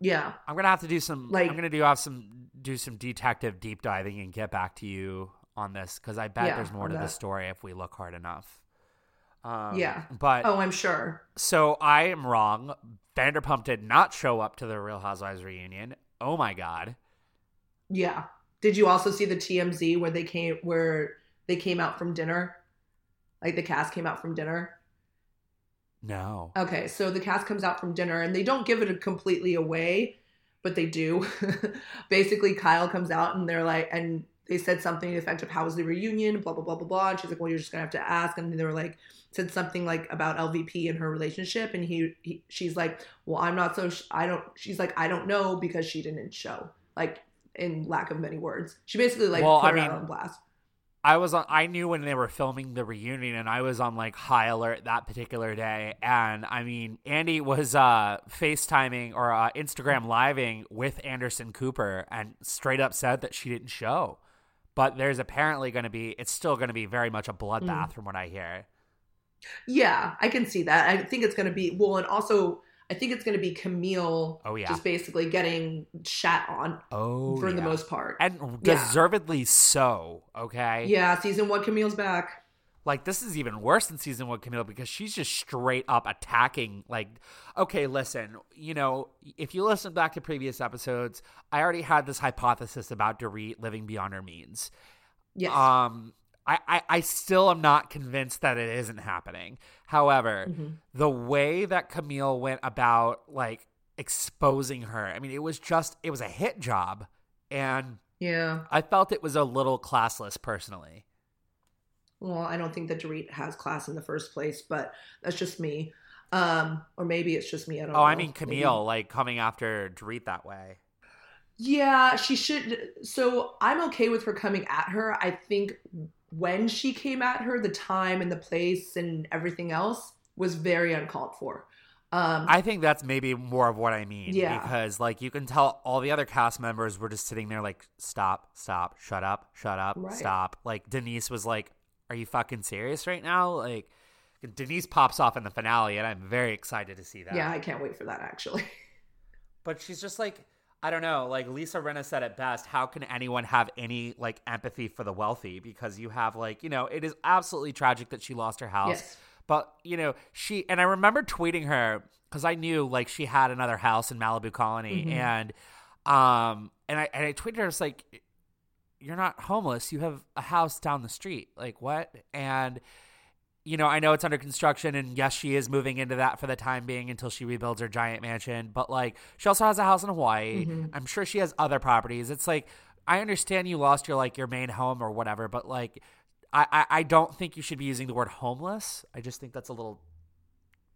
B: yeah
A: I'm gonna have to do some.
B: Like-
A: I'm gonna do have some do some detective deep diving and get back to you on this because I bet
B: Yeah,
A: there's more to the story if we look hard enough. Um,
B: Yeah.
A: but
B: oh i'm sure
A: so I am wrong. Vanderpump did not show up to the Real Housewives reunion. Oh my god.
B: yeah did you also see the tmz where they came where they came out from dinner like the cast came out from dinner
A: No.
B: Okay, so the cast comes out from dinner and they don't give it completely away, but they do. Basically, Kyle comes out and they're like, and they said something to the effect of, How was the reunion? Blah, blah, blah, blah, blah. And she's like, Well, you're just going to have to ask. And they were like, said something like about LVP and her relationship. And he, he she's like, Well, I'm not so, sh- I don't, she's like, I don't know because she didn't show. Like, in lack of many words. She basically like
A: Well,
B: put
A: I
B: her out on blast.
A: I was on. I knew when they were filming the reunion, and I was on like high alert that particular day. And I mean, Andy was uh FaceTiming or uh, Instagram living with Anderson Cooper, and straight up said that she didn't show. But there's apparently going to be. It's still going to be very much a bloodbath, from what I hear.
B: Yeah, I can see that. I think it's going to be well, and also I think it's going to be Camille.
A: Oh, yeah.
B: just basically getting shat on
A: Oh,
B: for the most part.
A: and
B: Yeah.
A: deservedly so. Okay,
B: yeah, season one, Camille's back.
A: like this is even worse than season one Camille because she's just straight up attacking like okay listen you know if you listen back to previous episodes I already had this hypothesis about Dorit living beyond her means
B: Yes.
A: um I, I, I still am not convinced that it isn't happening however
B: Mhm.
A: the way that Camille went about like exposing her I mean it was just it was a hit job and
B: Yeah.
A: I felt it was a little classless personally
B: Well, I don't think that Dorit has class in the first place, but that's just me. Um, or maybe it's just me. I don't know.
A: Oh, I mean
B: Maybe-
A: Camille, like coming after Dorit that way.
B: Yeah, she should. So I'm okay with her coming at her. I think when she came at her, the time and the place and everything else was very uncalled for. Um,
A: I think that's maybe more of what I mean.
B: Yeah.
A: Because like you can tell all the other cast members were just sitting there like, stop, stop, shut up, shut up,
B: Right.
A: stop. Like Denise was like, Are you fucking serious right now? Like Denise pops off in the finale and I'm very excited to see that.
B: yeah, I can't wait for that actually.
A: But she's just like I don't know, like Lisa Rinna said it best, how can anyone have any like empathy for the wealthy? Because you have like, you know, it is absolutely tragic that she lost her house.
B: yes.
A: But you know, she and I remember tweeting her because I knew like she had another house in Malibu Colony,
B: Mhm.
A: and um, and I and I tweeted her, it's like, you're not homeless, you have a house down the street. Like what? And you know, I know it's under construction, and yes, she is moving into that for the time being until she rebuilds her giant mansion. But like, she also has a house in Hawaii.
B: Mhm.
A: I'm sure she has other properties. It's like I understand you lost your like your main home or whatever, but like I, I, I don't think you should be using the word homeless. I just think that's a little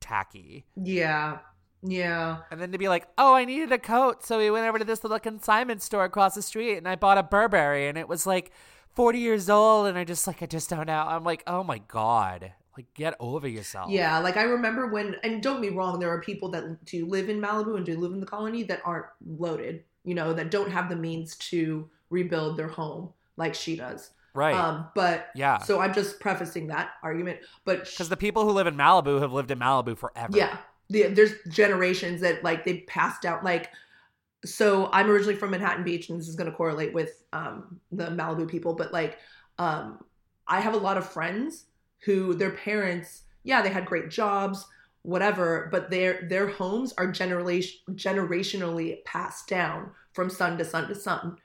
A: tacky.
B: Yeah. Yeah.
A: And then to be like, oh, I needed a coat, so we went over to this little consignment store across the street, and I bought a Burberry, and it was like forty years old, and I just like I just don't know. I'm like, oh my god, like get over yourself.
B: Yeah, like I remember when, and don't be wrong, there are people that do live in Malibu and do live in the colony that aren't loaded, you know, that don't have the means to rebuild their home like she does.
A: right.
B: Um, but
A: yeah,
B: so I'm just prefacing that argument. But sh-
A: because the people who live in Malibu have lived in Malibu forever.
B: yeah, the, there's generations that like they passed down. Like, so I'm originally from Manhattan Beach, and this is going to correlate with um, the Malibu people. But like, um, I have a lot of friends who their parents yeah, they had great jobs, whatever, but their their homes are generally generationally passed down from son to son to son.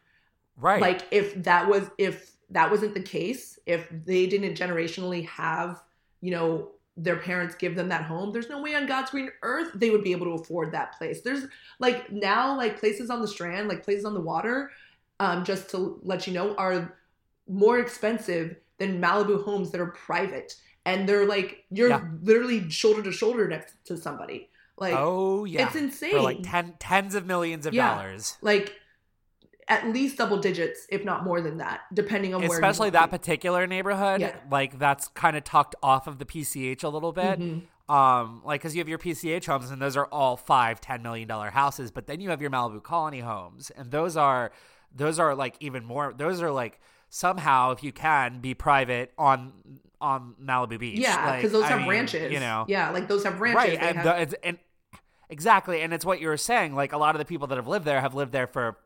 A: Right.
B: Like if that was if that wasn't the case, if they didn't generationally have, you know, their parents give them that home, there's no way on God's green earth they would be able to afford that place. There's like now like places on the strand, like places on the water, um, just to let you know, are more expensive than Malibu homes that are private. And they're like you're
A: Yeah.
B: literally shoulder to shoulder next to somebody. Like
A: oh yeah.
B: it's insane.
A: For like ten, tens of millions of
B: Yeah.
A: dollars.
B: like at least double digits, if not more than that, depending on where.
A: Especially that
B: be.
A: particular neighborhood.
B: Yeah.
A: Like that's kind of tucked off of the PCH a little bit.
B: Mhm.
A: Um, like because you have your PCH homes and those are all five, ten million dollar houses, but then you have your Malibu colony homes, and those are those are like even more. Those are like somehow, if you can, be private on on Malibu Beach.
B: Yeah,
A: Like,
B: because those
A: I
B: have
A: mean,
B: ranches.
A: You know,
B: yeah, like those have ranches.
A: right? And,
B: have-
A: the, it's, and exactly, and it's what you were saying. Like a lot of the people that have lived there have lived there for,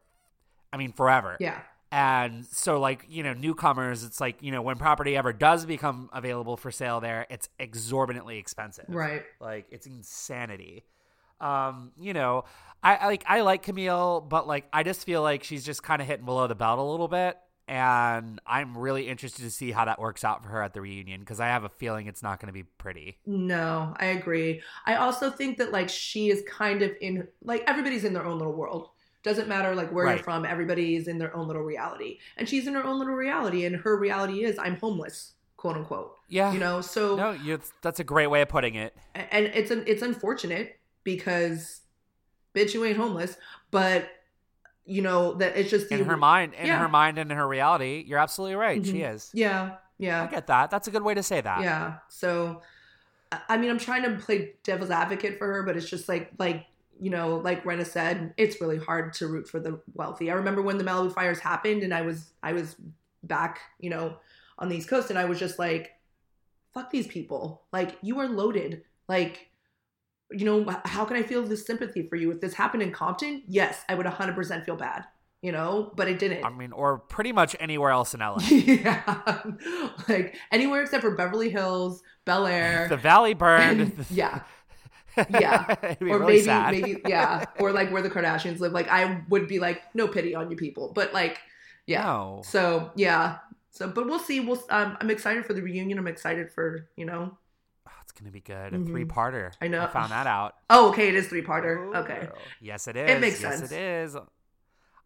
A: I mean, forever.
B: yeah,
A: And so, like, you know, newcomers, it's like, you know, when property ever does become available for sale there, it's exorbitantly expensive.
B: right.
A: Like, it's insanity. Um, you know, I, I like I like Camille, but like I just feel like she's just kind of hitting below the belt a little bit. And I'm really interested to see how that works out for her at the reunion because I have a feeling it's not going to be pretty.
B: No, I agree. I also think that like she is kind of in like everybody's in their own little world. Doesn't matter like where
A: Right.
B: you're from, everybody is in their own little reality. And she's in her own little reality and her reality is I'm homeless, quote unquote.
A: Yeah.
B: You know, so
A: no, you, that's a great way of putting it.
B: and it's an it's unfortunate because bitch you ain't homeless, but you know that it's just
A: In
B: the-
A: her mind, in
B: Yeah.
A: her mind, and in her reality, you're absolutely right. She
B: Mhm.
A: is.
B: Yeah, Yeah.
A: I get that. That's a good way to say that.
B: Yeah. So, I- I mean, I'm trying to play devil's advocate for her, but it's just like, like you know, like Rinna said, it's really hard to root for the wealthy. I remember when the Malibu fires happened, and I was, I was back, you know, on the East Coast, and I was just like, fuck these people. Like, you are loaded. Like, you know, how can I feel this sympathy for you? If this happened in Compton, yes, I would 100% feel bad. You know, but it didn't.
A: I mean, or pretty much anywhere else in LA.
B: yeah, like anywhere except for Beverly Hills, Bel Air,
A: the valley burned.
B: yeah, yeah.
A: It'd be
B: or
A: really
B: maybe
A: sad.
B: maybe yeah, or like where the Kardashians live. Like I would be like, no pity on you people, but like, yeah.
A: No.
B: So yeah, so but we'll see. We'll. Um, I'm excited for the reunion. I'm excited for you know.
A: It's gonna be good. A
B: Mhm.
A: three-parter.
B: I know.
A: I found that out.
B: Oh, okay, it is three parter. Okay.
A: Yes, it is.
B: It makes
A: yes,
B: sense.
A: it is.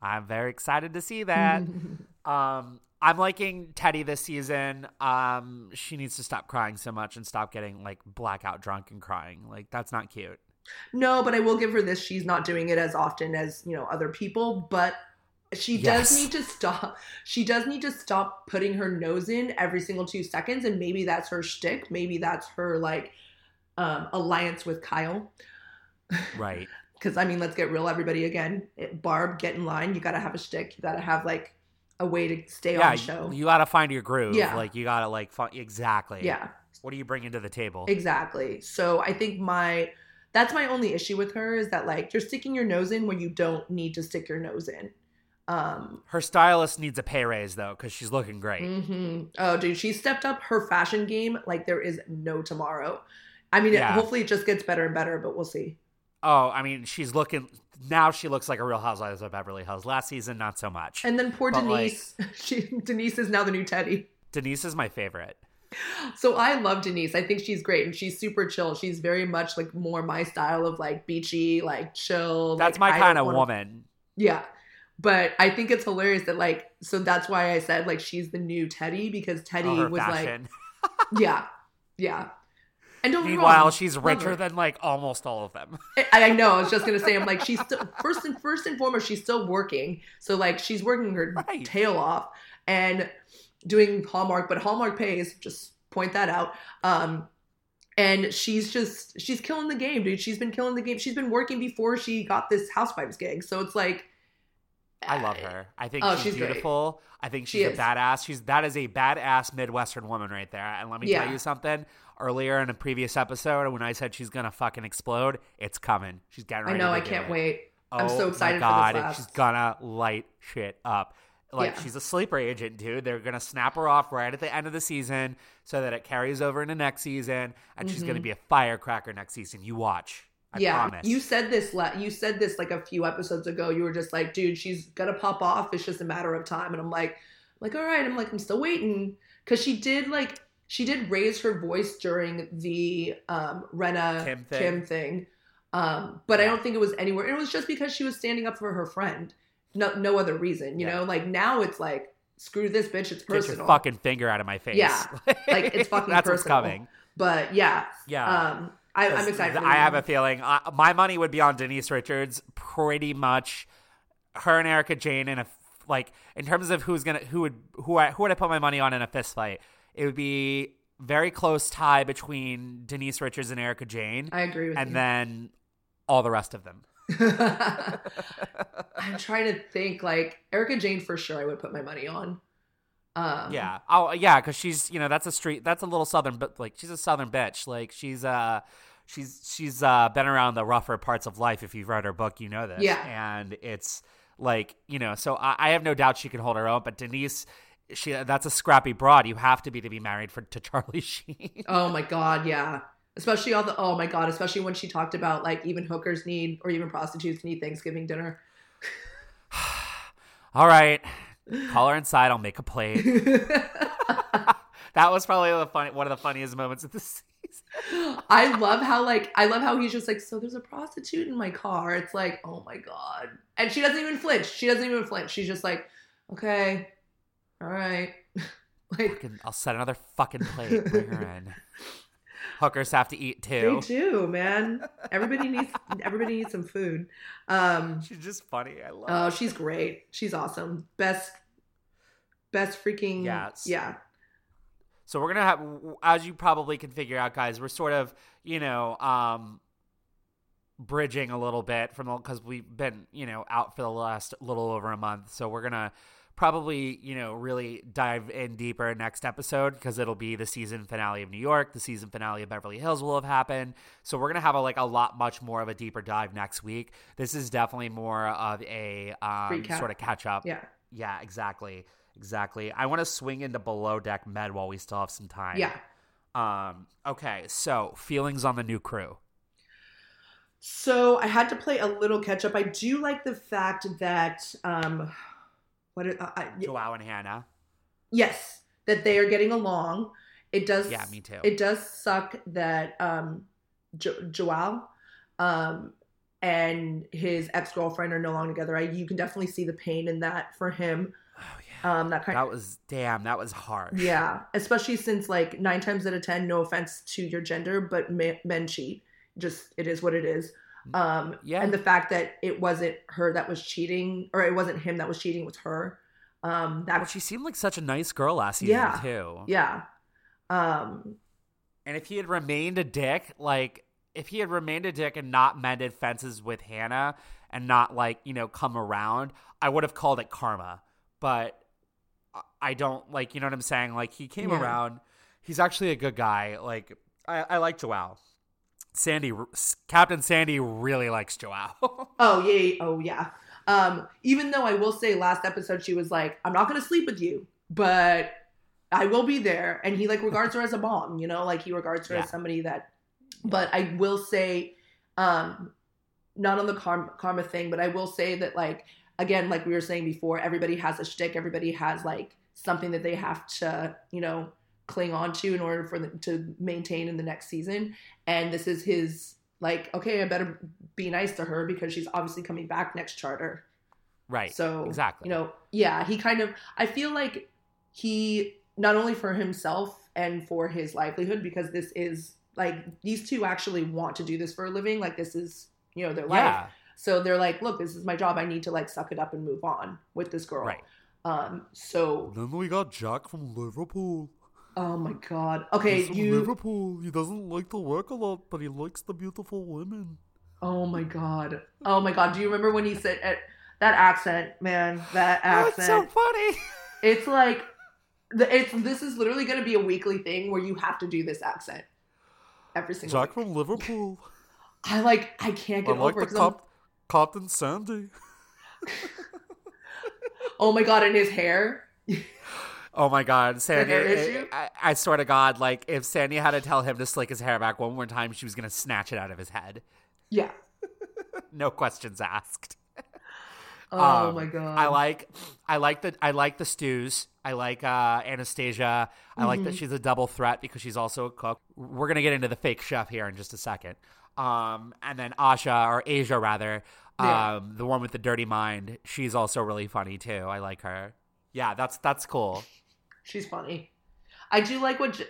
A: I'm very excited to see that. um, I'm liking Teddi this season. Um, she needs to stop crying so much and stop getting like blackout drunk and crying. Like that's not cute.
B: No, but I will give her this. She's not doing it as often as, you know, other people, but she
A: Yes.
B: does need to stop. She does need to stop putting her nose in every single two seconds. And maybe that's her shtick. Maybe that's her like um, alliance with Kyle.
A: Right.
B: Because I mean, let's get real, everybody. Again, it, Barb, get in line. You got to have a shtick. You got to have like a way to stay
A: yeah.
B: on show.
A: You, you got to find your groove.
B: Yeah.
A: Like you got to like exactly.
B: yeah,
A: What do you bring into the table?
B: exactly. So I think my that's my only issue with her is that like you're sticking your nose in where you don't need to stick your nose in. Um,
A: Her stylist needs a pay raise though, because she's looking great.
B: hmm Oh, dude, she stepped up her fashion game like there is no tomorrow. I mean, it, hopefully it just gets better and better, but we'll see.
A: Oh, I mean, she's looking now. She looks like a Real Housewives of Beverly Hills. Last season, not so much.
B: And then poor
A: But, like-
B: Denise, she Denise is now the new Teddi.
A: Denise is my favorite.
B: So I love Denise. I think she's great and she's super chill. She's very much like more my style of like beachy, like chill.
A: That's
B: like,
A: my
B: I
A: kind of
B: wanna-
A: woman.
B: Yeah. But I think it's hilarious that like so that's why I said like she's the new Teddi because Teddi
A: Oh,
B: was
A: fashion.
B: like yeah. Yeah. And don't
A: Meanwhile,
B: wrong,
A: she's richer
B: her.
A: than like almost all of them.
B: I, I know. I was just gonna say, I'm like, she's still first and first and foremost, she's still working. So like, she's working her
A: Right.
B: tail off and doing Hallmark, but Hallmark pays. Just point that out. Um, and she's just she's killing the game, dude. She's been killing the game. She's been working before she got this Housewives gig. So it's like,
A: I love her. I think
B: Oh,
A: she's,
B: she's great.
A: beautiful. I think
B: She
A: she's a
B: is.
A: badass. She's that is a badass Midwestern woman right there. And let me
B: Yeah.
A: tell you something. Earlier in a previous episode, when I said she's gonna fucking explode, it's coming. She's getting
B: I
A: ready.
B: know.
A: to
B: I can't
A: it.
B: wait. I'm
A: Oh
B: so excited for
A: God,
B: this last.
A: She's gonna light shit up. Like
B: Yeah.
A: she's a sleeper agent, dude. They're gonna snap her off right at the end of the season so that it carries over into next season, and she's gonna mm-hmm. be a firecracker next season. You watch. I
B: yeah,
A: promise.
B: you said this. La- you said this like a few episodes ago. You were just like, "Dude, she's gonna pop off. It's just a matter of time." And I'm like, like, all right. I'm like, I'm still waiting because she did like she did raise her voice during the um Rinna
A: Kim
B: Kim
A: thing.
B: thing. Um, but I don't think it was anywhere. It was just because she was standing up for her friend. No, no other reason. You
A: Yeah.
B: know, like now it's like, screw this bitch. It's
A: Get
B: personal.
A: your fucking finger out of my face.
B: Yeah. Like, it's fucking
A: That's what's
B: personal.
A: coming.
B: But yeah,
A: Yeah.
B: um, I, I'm
A: 'Cause
B: excited. For
A: I have a feeling uh, my money would be on Denise Richards pretty much. Her and Erika Jayne in a like in terms of who's gonna who would who I, who would I put my money on in a fist fight? It would be very close tie between Denise Richards and Erika Jayne,
B: I agree with
A: and
B: you.
A: then all the rest of them.
B: I'm trying to think like Erika Jayne for sure I would put my money on. Um
A: Yeah. Oh, yeah. Because she's you know that's a street that's a little southern, but like she's a southern bitch. Like she's uh she's she's uh been around the rougher parts of life. If you've read her book, you know this.
B: Yeah.
A: And it's like you know, so I, I have no doubt she can hold her own. But Denise, she that's a scrappy broad. You have to be to be married for to Charlie Sheen.
B: Oh my god, yeah. Especially all the oh my god, especially when she talked about like even hookers need or even prostitutes need Thanksgiving dinner.
A: All right, call her inside. I'll make a plate. that was probably the funny one of the funniest moments of the season.
B: I love how like I love how he's just like so there's a prostitute in my car. It's like, "Oh my god." And she doesn't even flinch. She doesn't even flinch. She's just like, "Okay. All right." like
A: Fucking- I'll set another fucking plate. Bring her in. Hookers have to eat too.
B: they
A: too.
B: do, man. Everybody needs everybody needs some food. Um
A: She's just funny. I love.
B: Oh, she's great. She's awesome. Best, best freaking.
A: Yes.
B: Yeah.
A: So we're gonna have, as you probably can figure out, guys. We're sort of, you know, um, bridging a little bit from because we've been, you know, out for the last little over a month. So we're gonna probably, you know, really dive in deeper next episode because it'll be the season finale of New York. The season finale of Beverly Hills will have happened. So we're gonna have a like a lot much more of a deeper dive next week. This is definitely more of a um, sort of catch up.
B: Yeah.
A: Yeah, exactly. Exactly. I want to swing into below deck med while we still have some time.
B: Yeah.
A: Um, okay, so feelings on the new crew.
B: So I had to play a little catch up. I do like the fact that, um, what? it- Uh, I,
A: Joao and Hannah.
B: yes, that they are getting along. It does.
A: Yeah, me too.
B: It does suck that um, jo- Joao, um, and his ex girlfriend are no longer together. I, you can definitely see the pain in that for him.
A: Oh yeah.
B: Um, that kind
A: that was damn, that was harsh.
B: Yeah, especially since like nine times out of ten, no offense to your gender, but ma- men cheat. Just it is what it is. Um,
A: Yeah.
B: and the fact that it wasn't her that was cheating, or it wasn't him that was cheating, it was her. Um, that
A: she seemed like such a nice girl last season
B: Yeah.
A: too.
B: yeah. Um,
A: And if he had remained a dick, like if he had remained a dick and not mended fences with Hannah and not like, you know, come around, I would have called it karma. But I- don't like, you know what I'm saying? Like he came
B: Yeah.
A: around. He's actually a good guy. Like I, I like Joao. Sandy, Captain Sandy really likes Joao.
B: oh yeah, oh yeah. Um, even though I will say, last episode she was like, "I'm not gonna sleep with you, but I will be there," and he like regards her as a mom. You know, like he regards her
A: Yeah.
B: as somebody that. But I will say, um, not on the karma, karma thing, but I will say that like again, like we were saying before, everybody has a shtick. Everybody has like something that they have to, you know, cling on to in order for them to maintain in the next season. And this is his like, okay, I better be nice to her because she's obviously coming back next charter.
A: right.
B: So
A: exactly.
B: you know, yeah, he kind of. I feel like he not only for himself and for his livelihood because this is like these two actually want to do this for a living. Like this is you know their life.
A: yeah.
B: So they're like, look, this is my job. I need to like suck it up and move on with this girl.
A: Right.
B: Um. So,
C: Then we got Jack from Liverpool.
B: Oh my god. Okay,
C: He's
B: you.
C: Liverpool. He doesn't like to work a lot, but he likes the beautiful women.
B: Oh my god. Oh my god. Do you remember when he said at, that accent, man? That
A: Oh,
B: accent.
A: it's so funny.
B: It's like it's this is literally going to be a weekly thing where you have to do this accent every single.
C: Jack
B: week.
C: from Liverpool.
B: I like I can't
C: I
B: get
C: like
B: over
C: the
B: it. 'cause I'm-
C: cop, Captain Sandy.
B: Oh my god, and his hair.
A: Oh my god, Sandy!
B: hair issue?
A: I, I swear to God, like if Sandy had to tell him to slick his hair back one more time, she was gonna snatch it out of his head.
B: Yeah.
A: No questions asked.
B: Oh
A: Um,
B: my god.
A: I like, I like the, I like the stews. I like uh, Anastasia. I like
B: Mm-hmm.
A: that she's a double threat because she's also a cook. We're gonna get into the fake chef here in just a second. Um, and then Asha or Asia rather, um,
B: Yeah.
A: the one with the dirty mind. She's also really funny too. I like her. Yeah, that's that's cool.
B: She's funny. I do like what. J-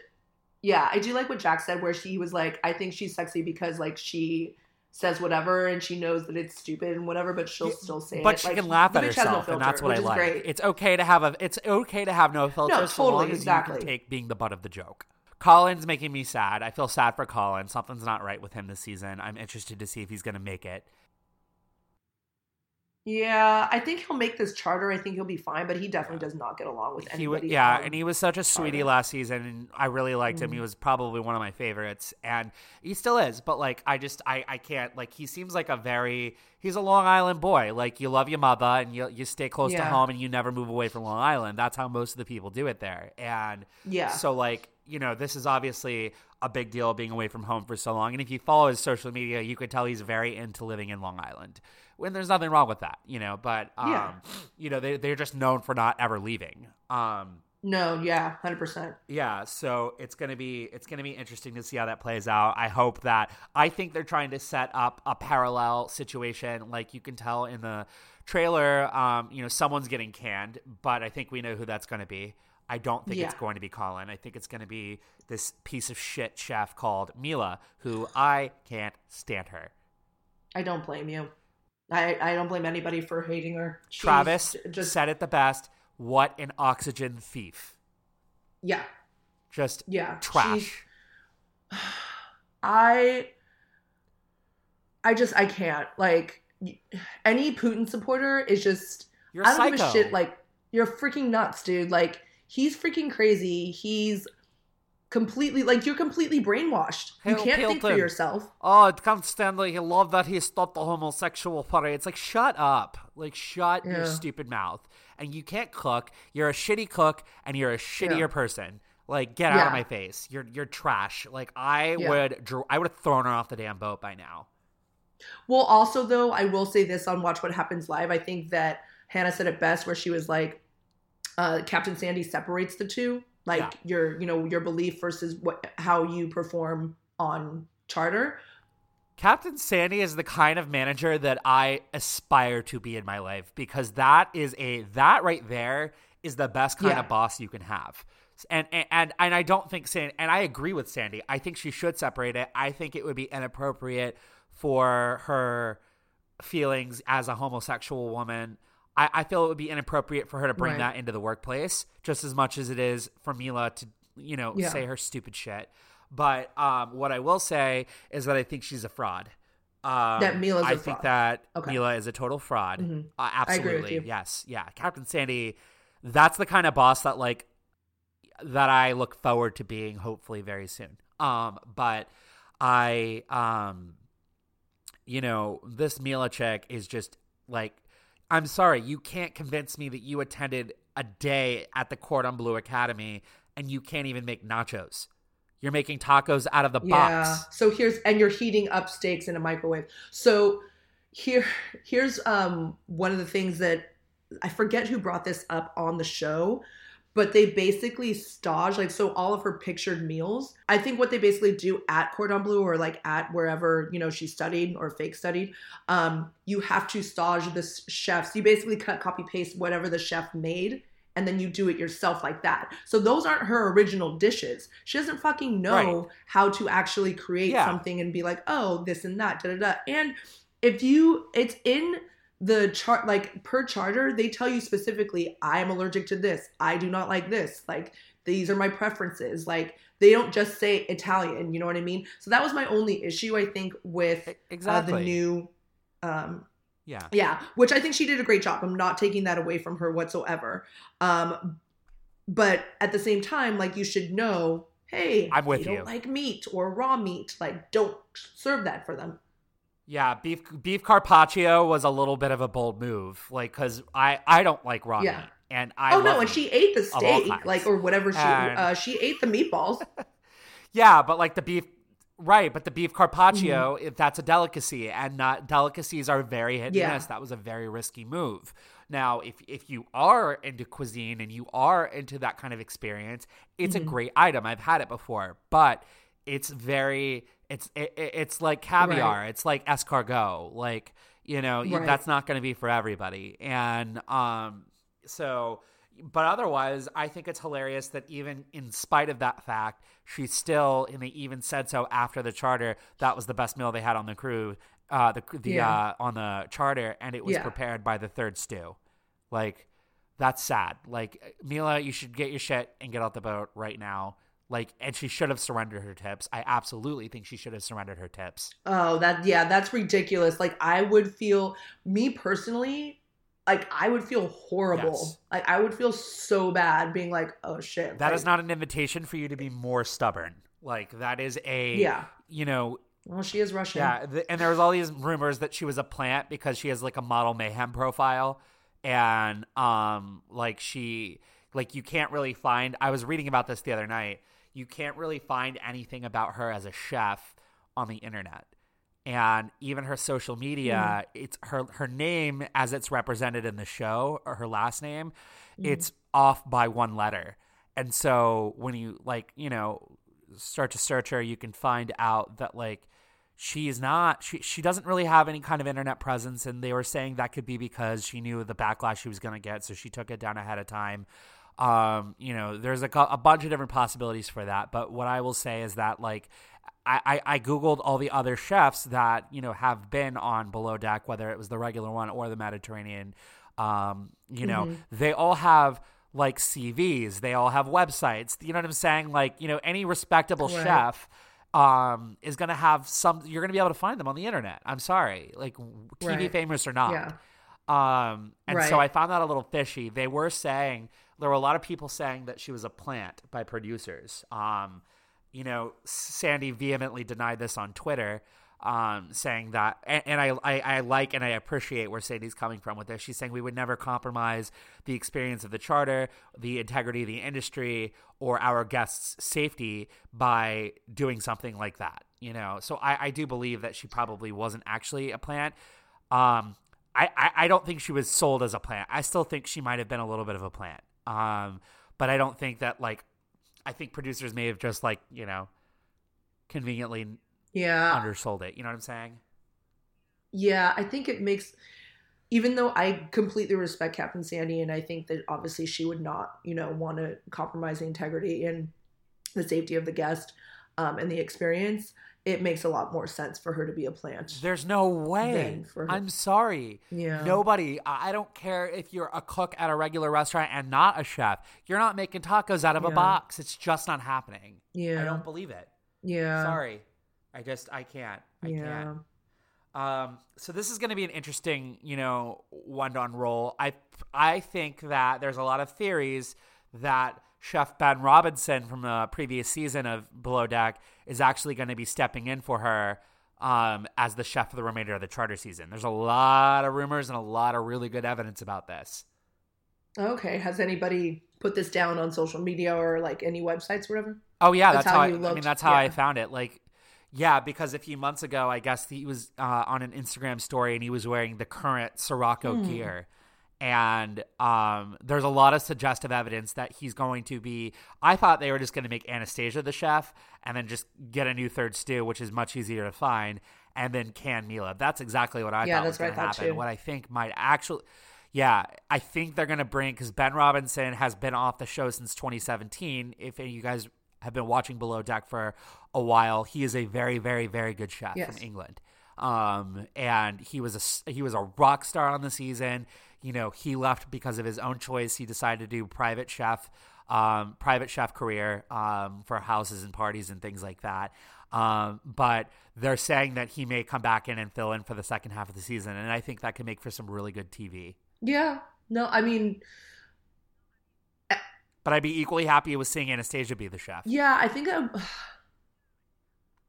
B: Yeah, I do like what Jack said, where she was like, "I think she's sexy because like she says whatever and she knows that it's stupid and whatever, but she'll still say it."
A: But she
B: Like,
A: can laugh at
B: has no
A: herself, and that's what I like.
B: Great.
A: It's okay to have a. It's okay to have no filter.
B: No,
A: so long
B: totally,
A: as
B: exactly.
A: you can take being the butt of the joke. Colin's making me sad. I feel sad for Colin. Something's not right with him this season. I'm interested to see if he's going to make it.
B: Yeah, I think he'll make this charter. I think he'll be fine, but he definitely does not get along with
A: He
B: anybody.
A: yeah, and he was such a sweetie
B: Charter.
A: last season, and I really liked him. He
B: Mhm.
A: was probably one of my favorites, and he still is. But like, I just, I, I can't. Like, he seems like a very, he's a Long Island boy. Like, you love your mother, and you you stay close to home, and you never move away from Long Island. That's how most of the people do it there, and
B: yeah,
A: So like, you know, this is obviously a big deal being away from home for so long. And if you follow his social media, you could tell he's very into living in Long Island. When there's nothing wrong with that, you know, but um,
B: Yeah.
A: you know, they they're just known for not ever leaving. Um
B: no, yeah, hundred percent.
A: yeah, so it's gonna be it's gonna be interesting to see how that plays out. I hope that I think they're trying to set up a parallel situation, like you can tell in the trailer. Um, you know, someone's getting canned, but I think we know who that's going to be. I don't think it's going to be Colin. I think it's going to be this piece of shit chef called Mila, who I can't stand her.
B: I don't blame you. I I don't blame anybody for hating her. She's
A: Travis
B: just
A: said it the best. What an oxygen thief!
B: yeah,
A: Just
B: yeah,
A: trash.
B: She's- I I just I can't like any Putin supporter is just
A: You're
B: I don't give a shit. Like you're freaking nuts, dude. Like he's freaking crazy. He's completely like you're completely brainwashed. You can't think for yourself.
A: Oh, it stand like he love that he stopped the homosexual party. It's like shut up. Like shut your stupid mouth. And you can't cook. You're a shitty cook and you're a shittier
B: Yeah.
A: person. Like get out of my face. You're you're trash. Like I
B: Yeah.
A: would I would have thrown her off the damn boat by now.
B: Well, also though, I will say this on Watch What Happens Live. I think that Hannah said it best, where she was like, uh, "Captain Sandy separates the two, like
A: Yeah.
B: your, you know, your belief versus what how you perform on Charter."
A: Captain Sandy is the kind of manager that I aspire to be in my life because that is a that right there is the best kind
B: Yeah.
A: of boss you can have. And, and and and I don't think Sandy and I agree with Sandy. I think she should separate it. I think it would be inappropriate for her feelings as a homosexual woman. I, I feel it would be inappropriate for her to bring
B: Right.
A: that into the workplace just as much as it is for Mila to you know
B: Yeah.
A: say her stupid shit. But um, what I will say is that I think she's a fraud. Um,
B: That Mila's a
A: I think
B: fraud.
A: that
B: Okay.
A: Mila is a total fraud.
B: Mhm.
A: Uh,
B: I agree with
A: absolutely, yes, yeah. Captain Sandy, that's the kind of boss that like that I look forward to being hopefully very soon. Um, but I um, you know, this Mila chick is just like, I'm sorry, you can't convince me that you attended a day at the Cordon Bleu Academy and you can't even make nachos. You're making tacos out of the
B: Yeah.
A: box.
B: So here's and you're heating up steaks in a microwave. So here here's um one of the things that I forget who brought this up on the show, but they basically stage like so all of her pictured meals. I think what they basically do at Cordon Bleu or like at wherever you know she studied or fake studied, um, you have to stage the chefs. You basically cut copy paste whatever the chef made. And then you do it yourself like that. So those aren't her original dishes. She doesn't fucking know
A: Right.
B: how to actually create
A: Yeah.
B: something and be like, oh, this and that, da da da. And if you, it's in the chart, like per charter, they tell you specifically, I am allergic to this. I do not like this. Like, these are my preferences. Like, they don't just say Italian, you know what I mean? So that was my only issue, I think, with
A: E-
B: uh,
A: Exactly.
B: the new. Um,
A: yeah.
B: yeah, which I think she did a great job. I'm not taking that away from her whatsoever. Um, but at the same time, like you should know, hey,
A: I'm with
B: they
A: you.
B: don't like meat or raw meat. Like, don't serve that for them.
A: Yeah, beef beef carpaccio was a little bit of a bold move, like because I I don't like raw
B: Yeah.
A: meat, and I
B: oh no, and she ate the steak, like or whatever she
A: And-
B: uh, she ate the meatballs.
A: Yeah, but like the beef, right? But the beef carpaccio,
B: Mm-hmm.
A: if that's a delicacy, and not delicacies are very hit and
B: Yeah.
A: miss. That was a very risky move. Now, if if you are into cuisine and you are into that kind of experience, it's
B: Mm-hmm.
A: a great item. I've had it before, but it's very it's it, it- it's like caviar.
B: Right.
A: It's like escargot. Like you know,
B: Right.
A: that's not going to be for everybody. And um, so but otherwise, I think it's hilarious that even in spite of that fact, she still, and they even said so after the charter, that was the best meal they had on the crew, uh, the the
B: Yeah.
A: uh, on the charter, and it was
B: Yeah.
A: prepared by the third stew. Like, that's sad. Like, Mila, you should get your shit and get out the boat right now. Like, and she should have surrendered her tips. I absolutely think she should have surrendered her tips.
B: Oh, that yeah, that's ridiculous. Like I would feel me personally, like I would feel horrible.
A: Yes.
B: Like I would feel so bad being like, oh shit.
A: That
B: like,
A: is not an invitation for you to be more stubborn. Like, that is a,
B: Yeah.
A: you know,
B: Well, she is Russian.
A: Yeah, th- and there was all these rumors that she was a plant because she has like a model mayhem profile, and um, like she, like you can't really find. I was reading about this the other night. You can't really find anything about her as a chef on the internet, and even her social media. Hmm. It's her her name as it's represented in the show or her last name. Hmm. It's off by one letter, and so when you like you know start to search her, you can find out that like she is not she she doesn't really have any kind of internet presence. And they were saying that could be because she knew the backlash she was going to get. So she took it down ahead of time um you know there's a, a bunch of different possibilities for that but what i will say is that like I, I I googled all the other chefs that you know have been on below deck whether it was the regular one or the mediterranean um you know they all have like cvs they all have websites you know what i'm saying like you know any respectable
B: Right.
A: chef um, is going to have some. You're going to be able to find them on the internet. I'm sorry, like TV
B: Right.
A: famous or not.
B: Yeah.
A: Um, and so I found that a little fishy. They were saying there were a lot of people saying that she was a plant by producers. Um, you know, Sandy vehemently denied this on Twitter, um, saying that, and, and I, I, I like and I appreciate where Sandy's coming from with this. She's saying we would never compromise the experience of the charter, the integrity of the industry, or our guests' safety by doing something like that. You know, so I, I do believe that she probably wasn't actually a plant. Um, I, I, I don't think she was sold as a plant. I still think she might have been a little bit of a plant. Um, but I don't think that like I think producers may have just like you know conveniently
B: Yeah.
A: undersold it. You know what I'm saying?
B: Yeah, I think it makes even though I completely respect Captain Sandy and I think that obviously she would not, you know, want to compromise the integrity and the safety of the guest um, and the experience, it makes a lot more sense for her to be a plant.
A: There's no way. I'm sorry.
B: Yeah.
A: Nobody. I don't care if you're a cook at a regular restaurant and not a chef. You're not making tacos out of a box. It's just not happening.
B: Yeah.
A: I don't believe it.
B: Yeah.
A: Sorry. I just I can't. I
B: yeah.
A: can't. Um, so this is going to be an interesting, you know, one to unroll. I I think that there's a lot of theories that Chef Ben Robinson from the previous season of Below Deck is actually going to be stepping in for her um, as the chef for the remainder of the charter season. There's a lot of rumors and a lot of really good evidence about this.
B: Okay. Has anybody put this down on social media or like any websites or whatever?
A: Oh yeah,
B: That's
A: that's,
B: how
A: how, I, I mean that's how I found it. Like, yeah, because a few months ago, I guess he was uh, on an Instagram story and he was wearing the current Sirocco
B: Hmm.
A: gear, and um, there's a lot of suggestive evidence that he's going to be. I thought they were just going to make Anastasia the chef and then just get a new third stew, which is much easier to find, and then can Mila. That's exactly what I
B: Yeah,
A: thought was going to happen.
B: too.
A: What I think might actually. Yeah, I think they're going to bring because Ben Robinson has been off the show since 2017. If you guys have been watching Below Deck for a while, he is a very, very, very good chef
B: Yes.
A: from England. Um, and he was a he was a rock star on the season. You know, he left because of his own choice. He decided to do private chef, um, private chef career um, for houses and parties and things like that. Um, but they're saying that he may come back in and fill in for the second half of the season, and I think that could make for some really good TV.
B: Yeah. No, I mean,
A: But I'd be equally happy with seeing Anastasia be the chef.
B: yeah, I think I'm.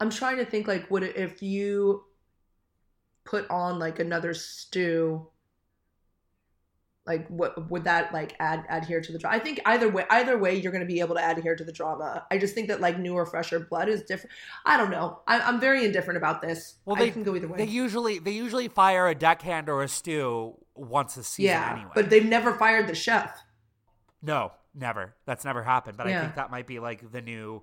B: I'm trying to think like, would it, if you put on like another stew, like what would that like add adhere to the drama? I think either way, either way, you're going to be able to adhere to the drama. I just think that like newer, fresher blood is different. I don't know. I, I'm very indifferent about this.
A: Well,
B: I
A: they
B: can go either way.
A: They usually they usually fire a deckhand or a stew once a season
B: yeah,
A: anyway.
B: but they've never fired the chef.
A: no, never. That's never happened. But I think that might be like the new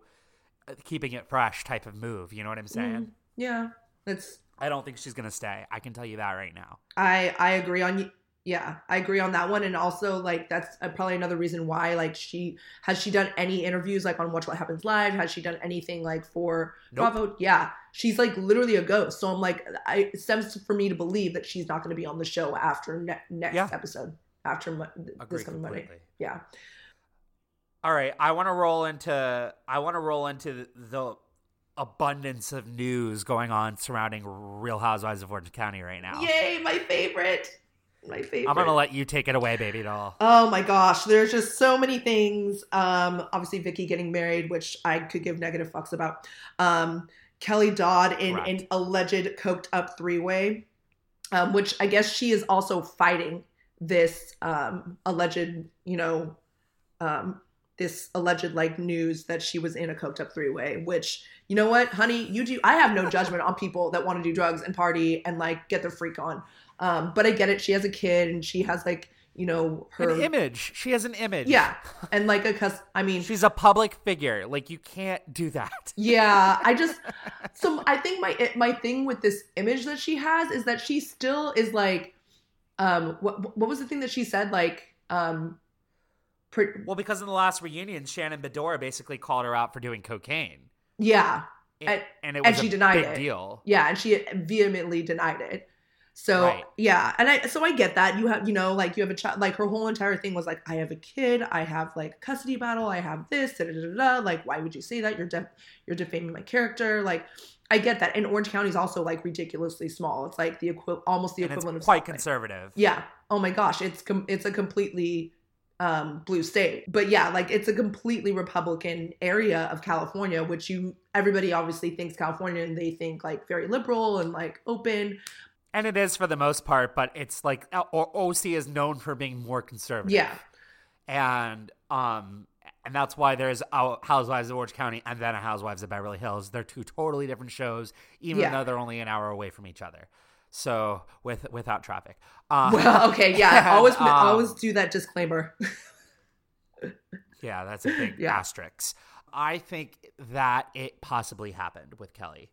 A: uh, keeping it fresh type of move. You know what I'm saying?
B: Mm, yeah, that's
A: I don't think she's gonna stay. I can tell you that right now.
B: I I agree on you. Yeah, I agree on that one, and also like that's uh, probably another reason why like she has she done any interviews like on Watch What Happens Live? Has she done anything like for
A: Nope.
B: Bravo? Yeah, she's like literally a ghost. So I'm like, I it stems for me to believe that she's not going to be on the show after ne- next
A: Yeah.
B: episode after Mo- th- this coming Monday. Yeah,
A: All right, I want to roll into I want to roll into the abundance of news going on surrounding Real Housewives of Orange County right now.
B: yay, my favorite, my favorite.
A: I'm gonna let you take it away, baby doll.
B: Oh my gosh, there's just so many things. Um, obviously Vicki getting married, which I could give negative fucks about. Um, Kelly Dodd in
A: Correct.
B: an alleged coked up three way, um, which I guess she is also fighting this um, alleged, you know, um, this alleged like news that she was in a coked up three way. Which you know what, honey, you do. I have no judgment on people that want to do drugs and party and like get their freak on. Um, but I get it. She has a kid and she has like you know her
A: An image. She has an image.
B: yeah, and like a cus. I mean,
A: She's a public figure. Like you can't do that.
B: yeah. I just so I think my my thing with this image that she has is that she still is like, um, what what was the thing that she said like, um, pre-
A: Well, because in the last reunion, Shannon Beador basically called her out for doing cocaine.
B: yeah,
A: And,
B: And-
A: and it
B: and she
A: a
B: denied
A: big
B: it.
A: deal.
B: yeah, and she vehemently denied it. So
A: Right.
B: yeah, and I so I get that you have you know like you have a child like her whole entire thing was like I have a kid I have like custody battle I have this da, da, da, like why would you say that you're def- you're defaming my character like I get that and Orange County is also like ridiculously small it's like the equi- almost the
A: And it's
B: equivalent of
A: quite
B: South
A: conservative.
B: Yeah. Oh my gosh, it's com- it's a completely um, blue state. But yeah, like it's a completely Republican area of California, which you everybody obviously thinks California and they think like very liberal and like open.
A: And it is for the most part, but it's like or OC is known for being more conservative.
B: Yeah.
A: and um and that's why there's Housewives of Orange County and then a Housewives of Beverly Hills. They're two totally different shows, even
B: Yeah.
A: though they're only an hour away from each other. So with without traffic. Um,
B: Well, okay, yeah.
A: and,
B: always
A: um,
B: always do that disclaimer.
A: yeah, that's a big
B: Yeah.
A: asterisk. I think that it possibly happened with Kelly.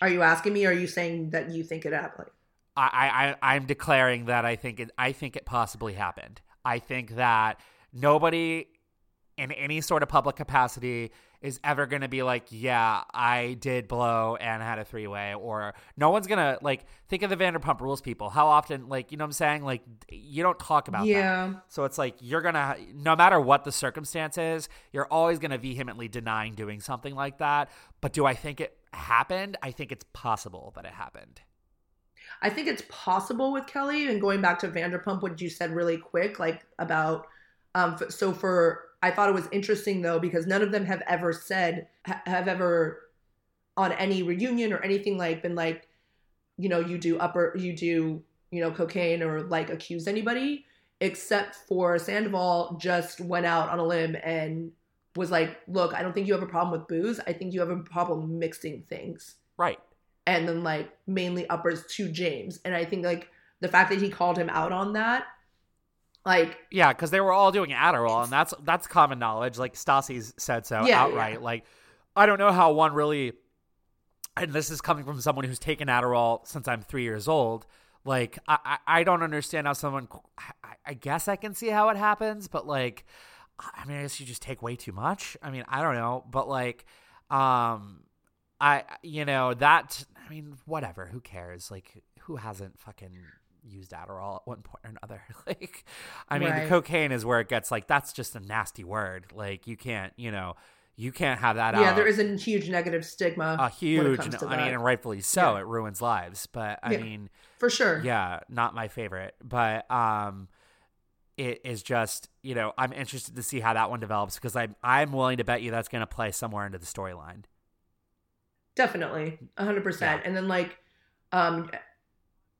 B: Are you asking me or are you saying that you think it happened?
A: I, I, I'm declaring that I think it, I think it possibly happened. I think that nobody in any sort of public capacity is ever going to be like, yeah, I did blow and had a three way, or no one's going to like think of the Vanderpump Rules people. How often, like, you know what I'm saying? Like, you don't talk about that.
B: Yeah.
A: So it's like you're gonna, no matter what the circumstance is, you're always gonna vehemently denying doing something like that. But do I think it happened? I think it's possible that it happened.
B: I think it's possible with Kelly. And going back to Vanderpump, what you said really quick, like about, um, so for, I thought it was interesting though, because none of them have ever said, ha- have ever on any reunion or anything like been like, you know, you do upper, you do, you know, cocaine or like accuse anybody, except for Sandoval just went out on a limb and was like, look, I don't think you have a problem with booze. I think you have a problem mixing things
A: Right.
B: And then like mainly uppers to James. And I think like the fact that he called him out on that, like
A: Yeah, because they were all doing Adderall, and that's that's common knowledge. Like Stassi's said so
B: Yeah,
A: outright.
B: yeah.
A: Like, I don't know how one really, and this is coming from someone who's taken Adderall since I'm three years old. Like, I I, I don't understand how someone. I, I guess I can see how it happens, but like, I mean, I guess you just take way too much. I mean, I don't know, but like, um, I you know that. I mean, whatever. Who cares? Like, who hasn't fucking used Adderall at one point or another? like, I mean,
B: Right.
A: the cocaine is where it gets like that's just a nasty word. Like, you can't, you know, you can't have that out
B: yeah,
A: out.
B: there is a huge negative stigma.
A: a huge.
B: to
A: I mean, and rightfully so.
B: Yeah.
A: It ruins lives. But I
B: Yeah.
A: mean,
B: for sure.
A: yeah, not my favorite. But um, it is just you know I'm interested to see how that one develops because I'm I'm willing to bet you that's going to play somewhere into the storyline.
B: Definitely, a hundred percent.
A: Yeah.
B: And then like, um,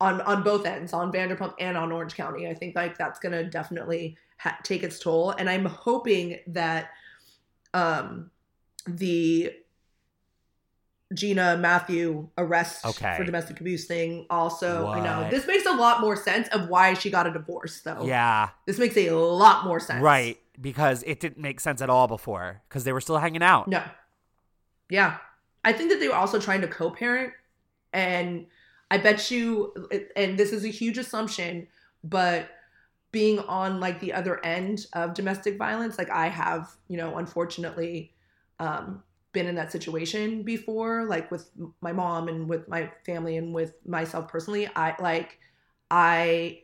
B: on on both ends, on Vanderpump and on Orange County. I think like that's gonna definitely ha- take its toll, and I'm hoping that um the Gina Matthew arrest
A: Okay.
B: for domestic abuse thing also I know this makes a lot more sense of why she got a divorce though.
A: Yeah,
B: This makes a lot more sense.
A: right. Because it didn't make sense at all before because they were still hanging out.
B: No. Yeah. I think that they were also trying to co parent. And I bet you, and this is a huge assumption, but being on like the other end of domestic violence, like I have, you know, unfortunately, um, been in that situation before, like with my mom and with my family and with myself personally. I like, I,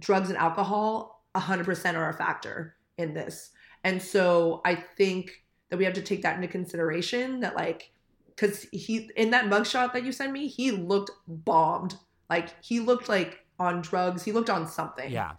B: drugs and alcohol 100% are a factor in this. And so I think that we have to take that into consideration that like because he in that mugshot that you sent me, he looked bombed. Like he looked like on drugs. He looked on something.
A: Yeah.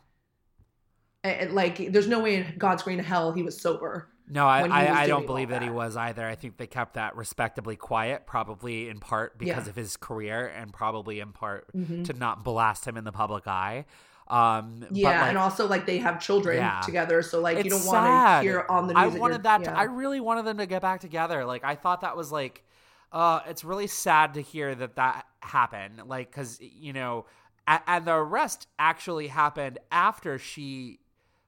B: And, and, like there's no way in God's green hell he was sober.
A: No, I,
B: when he was
A: I, I don't believe
B: all
A: that. he was either. I think they kept that respectably quiet, probably in part because
B: Yeah.
A: of his career and probably in part
B: Mhm.
A: to not blast him in the public eye. Um,
B: Yeah,
A: like,
B: and also like they have children
A: Yeah.
B: together, so like you don't want to hear on the news.
A: I wanted that.
B: yeah.
A: To, I really wanted them to get back together. Like I thought that was like, uh, it's really sad to hear that that happened. Like because you know, a- and the arrest actually happened after she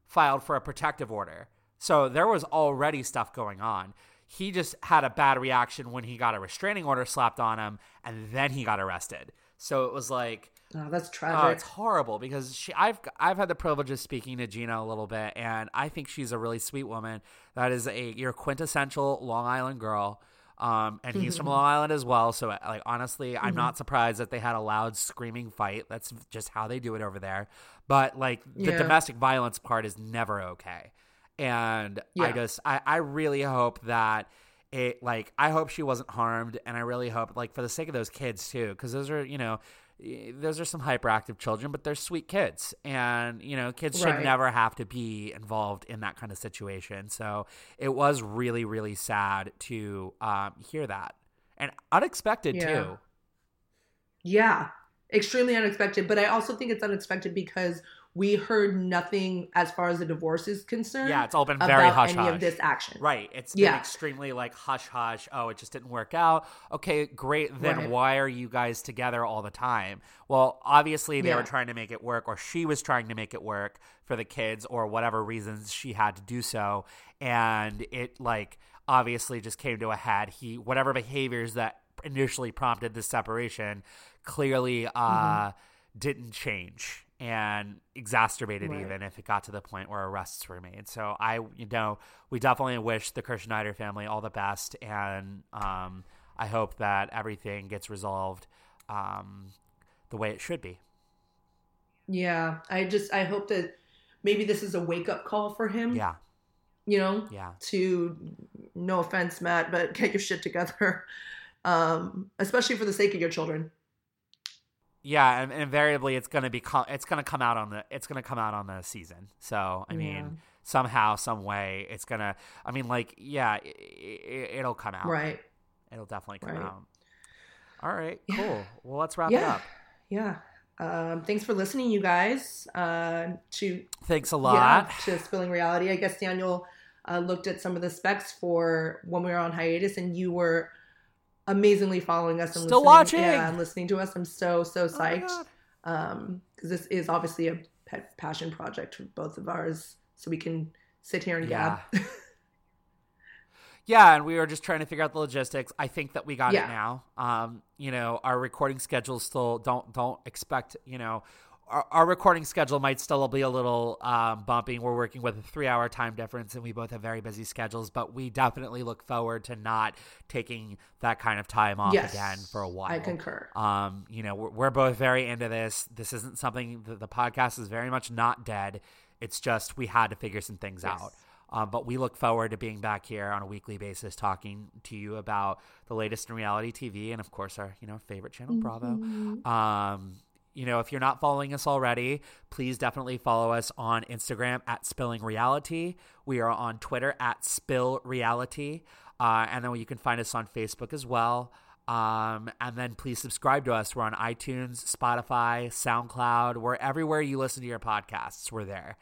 A: filed for a protective order. So there was already stuff going on. He just had a bad reaction when he got a restraining order slapped on him, and then he got arrested. So it was like,
B: oh, that's
A: Oh,
B: tragic.
A: it's horrible because she. I've I've had the privilege of speaking to Gina a little bit, and I think she's a really sweet woman. That is a your quintessential Long Island girl. Um, and he's from Long Island as well. So, like, honestly, I'm not surprised that they had a loud screaming fight. That's just how they do it over there. But like, the
B: Yeah.
A: domestic violence part is never okay. And I
B: Yeah.
A: just, I, I really hope that it, like, I hope she wasn't harmed, and I really hope, like, for the sake of those kids too, because those are, you know, those are some hyperactive children, but they're sweet kids, and you know, kids should
B: Right.
A: never have to be involved in that kind of situation. So it was really, really sad to um, hear that, and unexpected
B: Yeah.
A: too.
B: Yeah, extremely unexpected. But I also think it's unexpected because we heard nothing as far as the divorce is concerned.
A: Yeah, it's all been
B: about
A: very hush
B: any
A: hush.
B: of this action.
A: Right. It's been
B: Yeah.
A: extremely like hush hush. Oh, it just didn't work out. Okay, great. Then
B: Right.
A: why are you guys together all the time? Well, obviously they were trying to make it work, or she was trying to make it work for the kids, or whatever reasons she had to do so. And it like obviously just came to a head. He whatever behaviors that initially prompted this separation clearly uh
B: Mm-hmm.
A: didn't change and exacerbated
B: Right.
A: even if it got to the point where arrests were made. So I, you know, we definitely wish the Kirschenheiter family all the best, and um, I hope that everything gets resolved um, the way it should be.
B: Yeah, I just I hope that maybe this is a wake up call for him.
A: Yeah,
B: you know,
A: yeah,
B: to no offense, Matt, but get your shit together, um, especially for the sake of your children.
A: Yeah. And, and invariably, it's gonna be co- it's gonna come out on the it's gonna come out on the season. So I mean,
B: Yeah.
A: somehow, some way, it's gonna. I mean, like, yeah, it, it'll come out.
B: Right.
A: It'll definitely come
B: Right.
A: out. All right,
B: Yeah.
A: cool. Well, let's wrap it up.
B: Yeah. Um, thanks for listening, you guys. Uh, to
A: Thanks a
B: yeah,
A: lot.
B: to spilling reality. I guess Daniel uh, looked at some of the specs for when we were on hiatus, and you were amazingly following us and
A: Still
B: listening,
A: watching!
B: yeah, and listening to us. I'm so so
A: Oh
B: psyched. Um because this is obviously a pet passion project for both of ours so we can sit here and
A: Yeah.
B: gab
A: Yeah, and we were just trying to figure out the logistics. I think that we got
B: Yeah.
A: it now. Um, you know, our recording schedule still don't don't expect, you know, our, our recording schedule might still be a little um, bumpy. We're working with a three hour time difference, and we both have very busy schedules. But we definitely look forward to not taking that kind of time off
B: Yes,
A: again for a while.
B: i concur
A: Um, you know, we're, we're both very into this. This isn't something that the podcast is very much not dead. It's just we had to figure some things
B: Yes.
A: out. Um, but we look forward to being back here on a weekly basis, talking to you about the latest in reality TV, and of course our you know favorite channel, Bravo. Um, you know, if you're not following us already, please definitely follow us on Instagram at Spilling Reality. We are on Twitter at Spill Reality, uh, and then you can find us on Facebook as well. Um, and then please subscribe to us. We're on iTunes, Spotify, SoundCloud. We're everywhere you listen to your podcasts. We're there.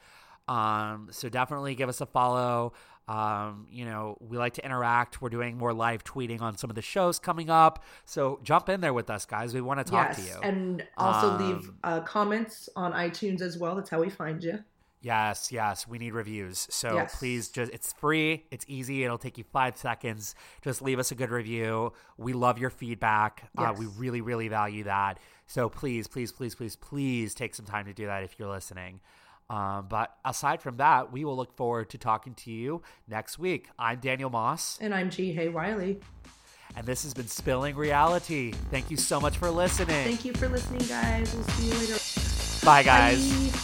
A: Um, so definitely give us a follow. Um, you know, we like to interact. We're doing more live tweeting on some of the shows coming up. So jump in there with us, guys. We want to talk
B: yes,
A: to you.
B: and also leave
A: Um,
B: uh, comments on iTunes as well. That's how we find you.
A: Yes, yes, we need reviews. So
B: Yes.
A: please just it's free, it's easy, it'll take you 5 seconds. Just leave us a good review. We love your feedback. Uh, we really really value that. So please, please, please, please, please take some time to do that if you're listening. Um, but aside from that, we will look forward to talking to you next week. I'm Daniel Moss,
B: And I'm G. Hay Wiley.
A: and this has been Spilling Reality. Thank you so much for listening.
B: Thank you for listening, guys. We'll see you later.
A: Bye, guys.
B: Bye.